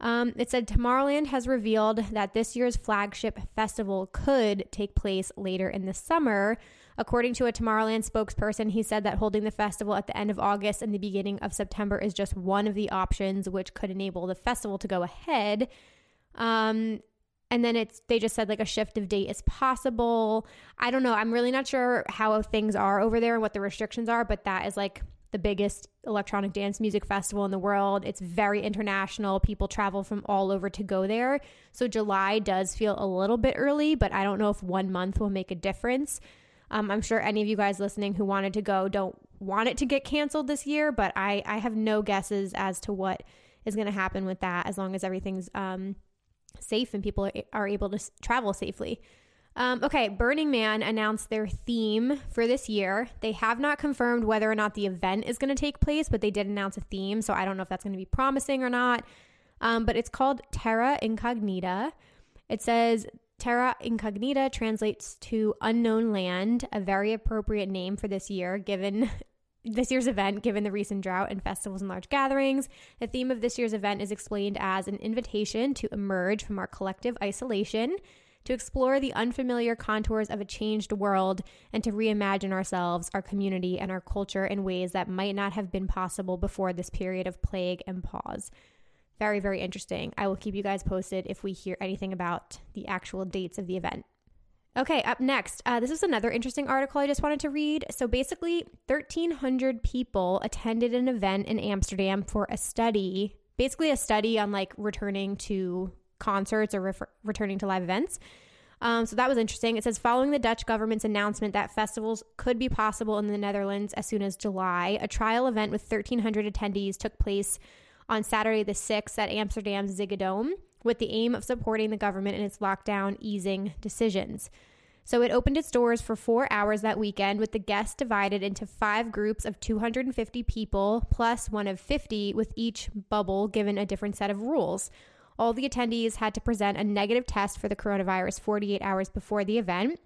Um, it said Tomorrowland has revealed that this year's flagship festival could take place later in the summer. According to a Tomorrowland spokesperson, he said that holding the festival at the end of August and the beginning of September is just one of the options which could enable the festival to go ahead. Um, and then it's they just said like a shift of date is possible. I don't know. I'm really not sure how things are over there and what the restrictions are, but that is like the biggest electronic dance music festival in the world. It's very international. People travel from all over to go there. So July does feel a little bit early, but I don't know if one month will make a difference. Um, I'm sure any of you guys listening who wanted to go don't want it to get canceled this year, but I, I have no guesses as to what is going to happen with that as long as everything's um, safe and people are able to travel safely. Um, okay, Burning Man announced their theme for this year. They have not confirmed whether or not the event is going to take place, but they did announce a theme. So I don't know if that's going to be promising or not. Um, but it's called Terra Incognita. It says Terra Incognita translates to unknown land, a very appropriate name for this year, given this year's event, given the recent drought and festivals and large gatherings. The theme of this year's event is explained as an invitation to emerge from our collective isolation, to explore the unfamiliar contours of a changed world, and to reimagine ourselves, our community, and our culture in ways that might not have been possible before this period of plague and pause. Very, very interesting. I will keep you guys posted if we hear anything about the actual dates of the event. Okay, up next, uh, this is another interesting article I just wanted to read. So basically, 1,300 people attended an event in Amsterdam for a study, basically a study on like returning to concerts or refer- returning to live events. Um, so that was interesting. It says following the Dutch government's announcement that festivals could be possible in the Netherlands as soon as July, a trial event with 1,300 attendees took place on Saturday the 6th at Amsterdam's Ziggo Dome with the aim of supporting the government in its lockdown easing decisions. So it opened its doors for four hours that weekend, with the guests divided into five groups of 250 people, plus one of 50, with each bubble given a different set of rules. All the attendees had to present a negative test for the coronavirus 48 hours before the event.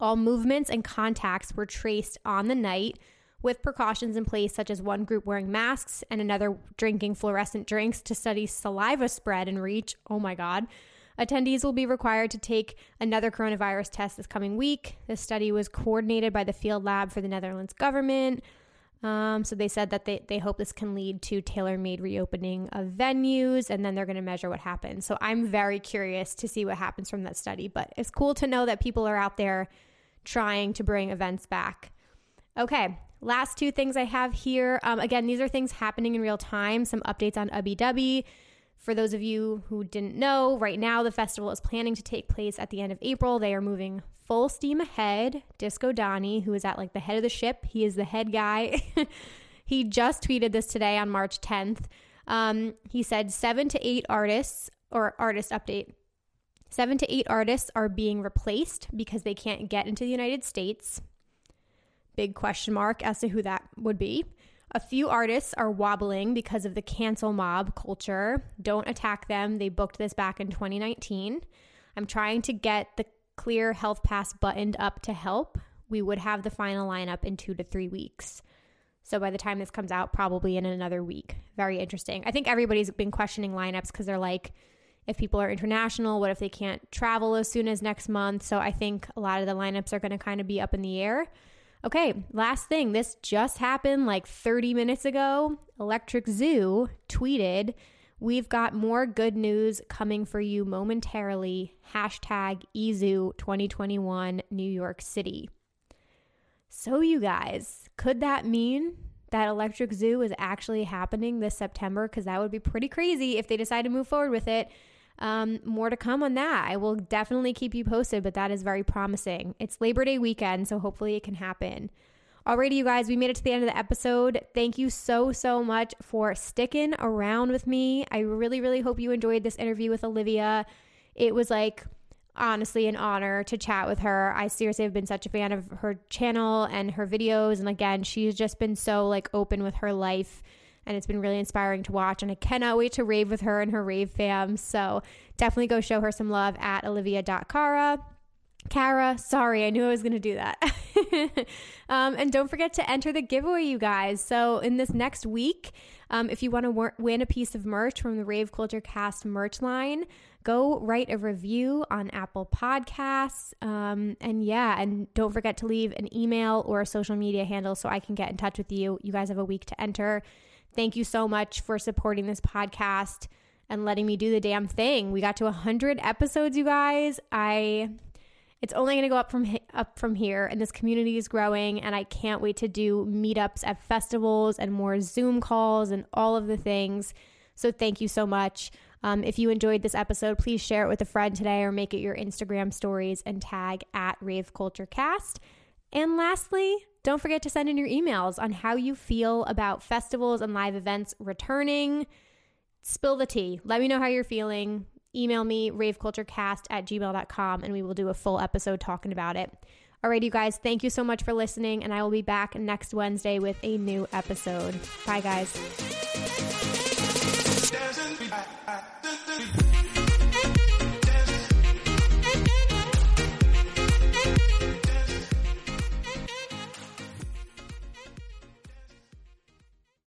All movements and contacts were traced on the night with precautions in place, such as one group wearing masks and another drinking fluorescent drinks to study saliva spread and reach. Oh my God. Attendees will be required to take another coronavirus test this coming week. This study was coordinated by the field lab for the Netherlands government. Um, so they said that they, they hope this can lead to tailor made reopening of venues and then they're going to measure what happens. So I'm very curious to see what happens from that study. But it's cool to know that people are out there trying to bring events back. Okay, Last two things I have here. Um, again, these are things happening in real time. Some updates on Ubbi Dubbi. For those of you who didn't know, right now the festival is planning to take place at the end of April. They are moving full steam ahead. Disco Donnie, who is at like the head of the ship, he is the head guy. he just tweeted this today on March 10th. Um, he said seven to eight artists, or artist update, seven to eight artists are being replaced because they can't get into the United States. Big question mark as to who that would be. A few artists are wobbling because of the cancel mob culture. Don't attack them. They booked this back in 2019. I'm trying to get the clear health pass buttoned up to help. We would have the final lineup in two to three weeks. So by the time this comes out, probably in another week. Very interesting. I think everybody's been questioning lineups because they're like, if people are international, what if they can't travel as soon as next month? So I think a lot of the lineups are going to kind of be up in the air. Okay, last thing. This just happened like 30 minutes ago. Electric Zoo tweeted, We've got more good news coming for you momentarily. Hashtag EZoo 2021 New York City. So, you guys, could that mean that Electric Zoo is actually happening this September? Because that would be pretty crazy if they decide to move forward with it. Um, more to come on that. I will definitely keep you posted, but that is very promising. It's Labor Day weekend, so hopefully it can happen. Alrighty, you guys, we made it to the end of the episode. Thank you so, so much for sticking around with me. I really, really hope you enjoyed this interview with Olivia. It was like honestly an honor to chat with her. I seriously have been such a fan of her channel and her videos. And again, she's just been so like open with her life and it's been really inspiring to watch. And I cannot wait to rave with her and her rave fam. So definitely go show her some love at olivia.cara. Cara, sorry, I knew I was going to do that. um, and don't forget to enter the giveaway, you guys. So, in this next week, um, if you want to win a piece of merch from the Rave Culture Cast merch line, go write a review on Apple Podcasts. Um, and yeah, and don't forget to leave an email or a social media handle so I can get in touch with you. You guys have a week to enter. Thank you so much for supporting this podcast and letting me do the damn thing. We got to 100 episodes, you guys. I it's only going to go up from up from here and this community is growing and I can't wait to do meetups at festivals and more Zoom calls and all of the things. So thank you so much. Um, if you enjoyed this episode, please share it with a friend today or make it your Instagram stories and tag at Rave Culture Cast. And lastly, don't forget to send in your emails on how you feel about festivals and live events returning. Spill the tea. Let me know how you're feeling. Email me, raveculturecast at gmail.com, and we will do a full episode talking about it. All right, you guys, thank you so much for listening, and I will be back next Wednesday with a new episode. Bye, guys.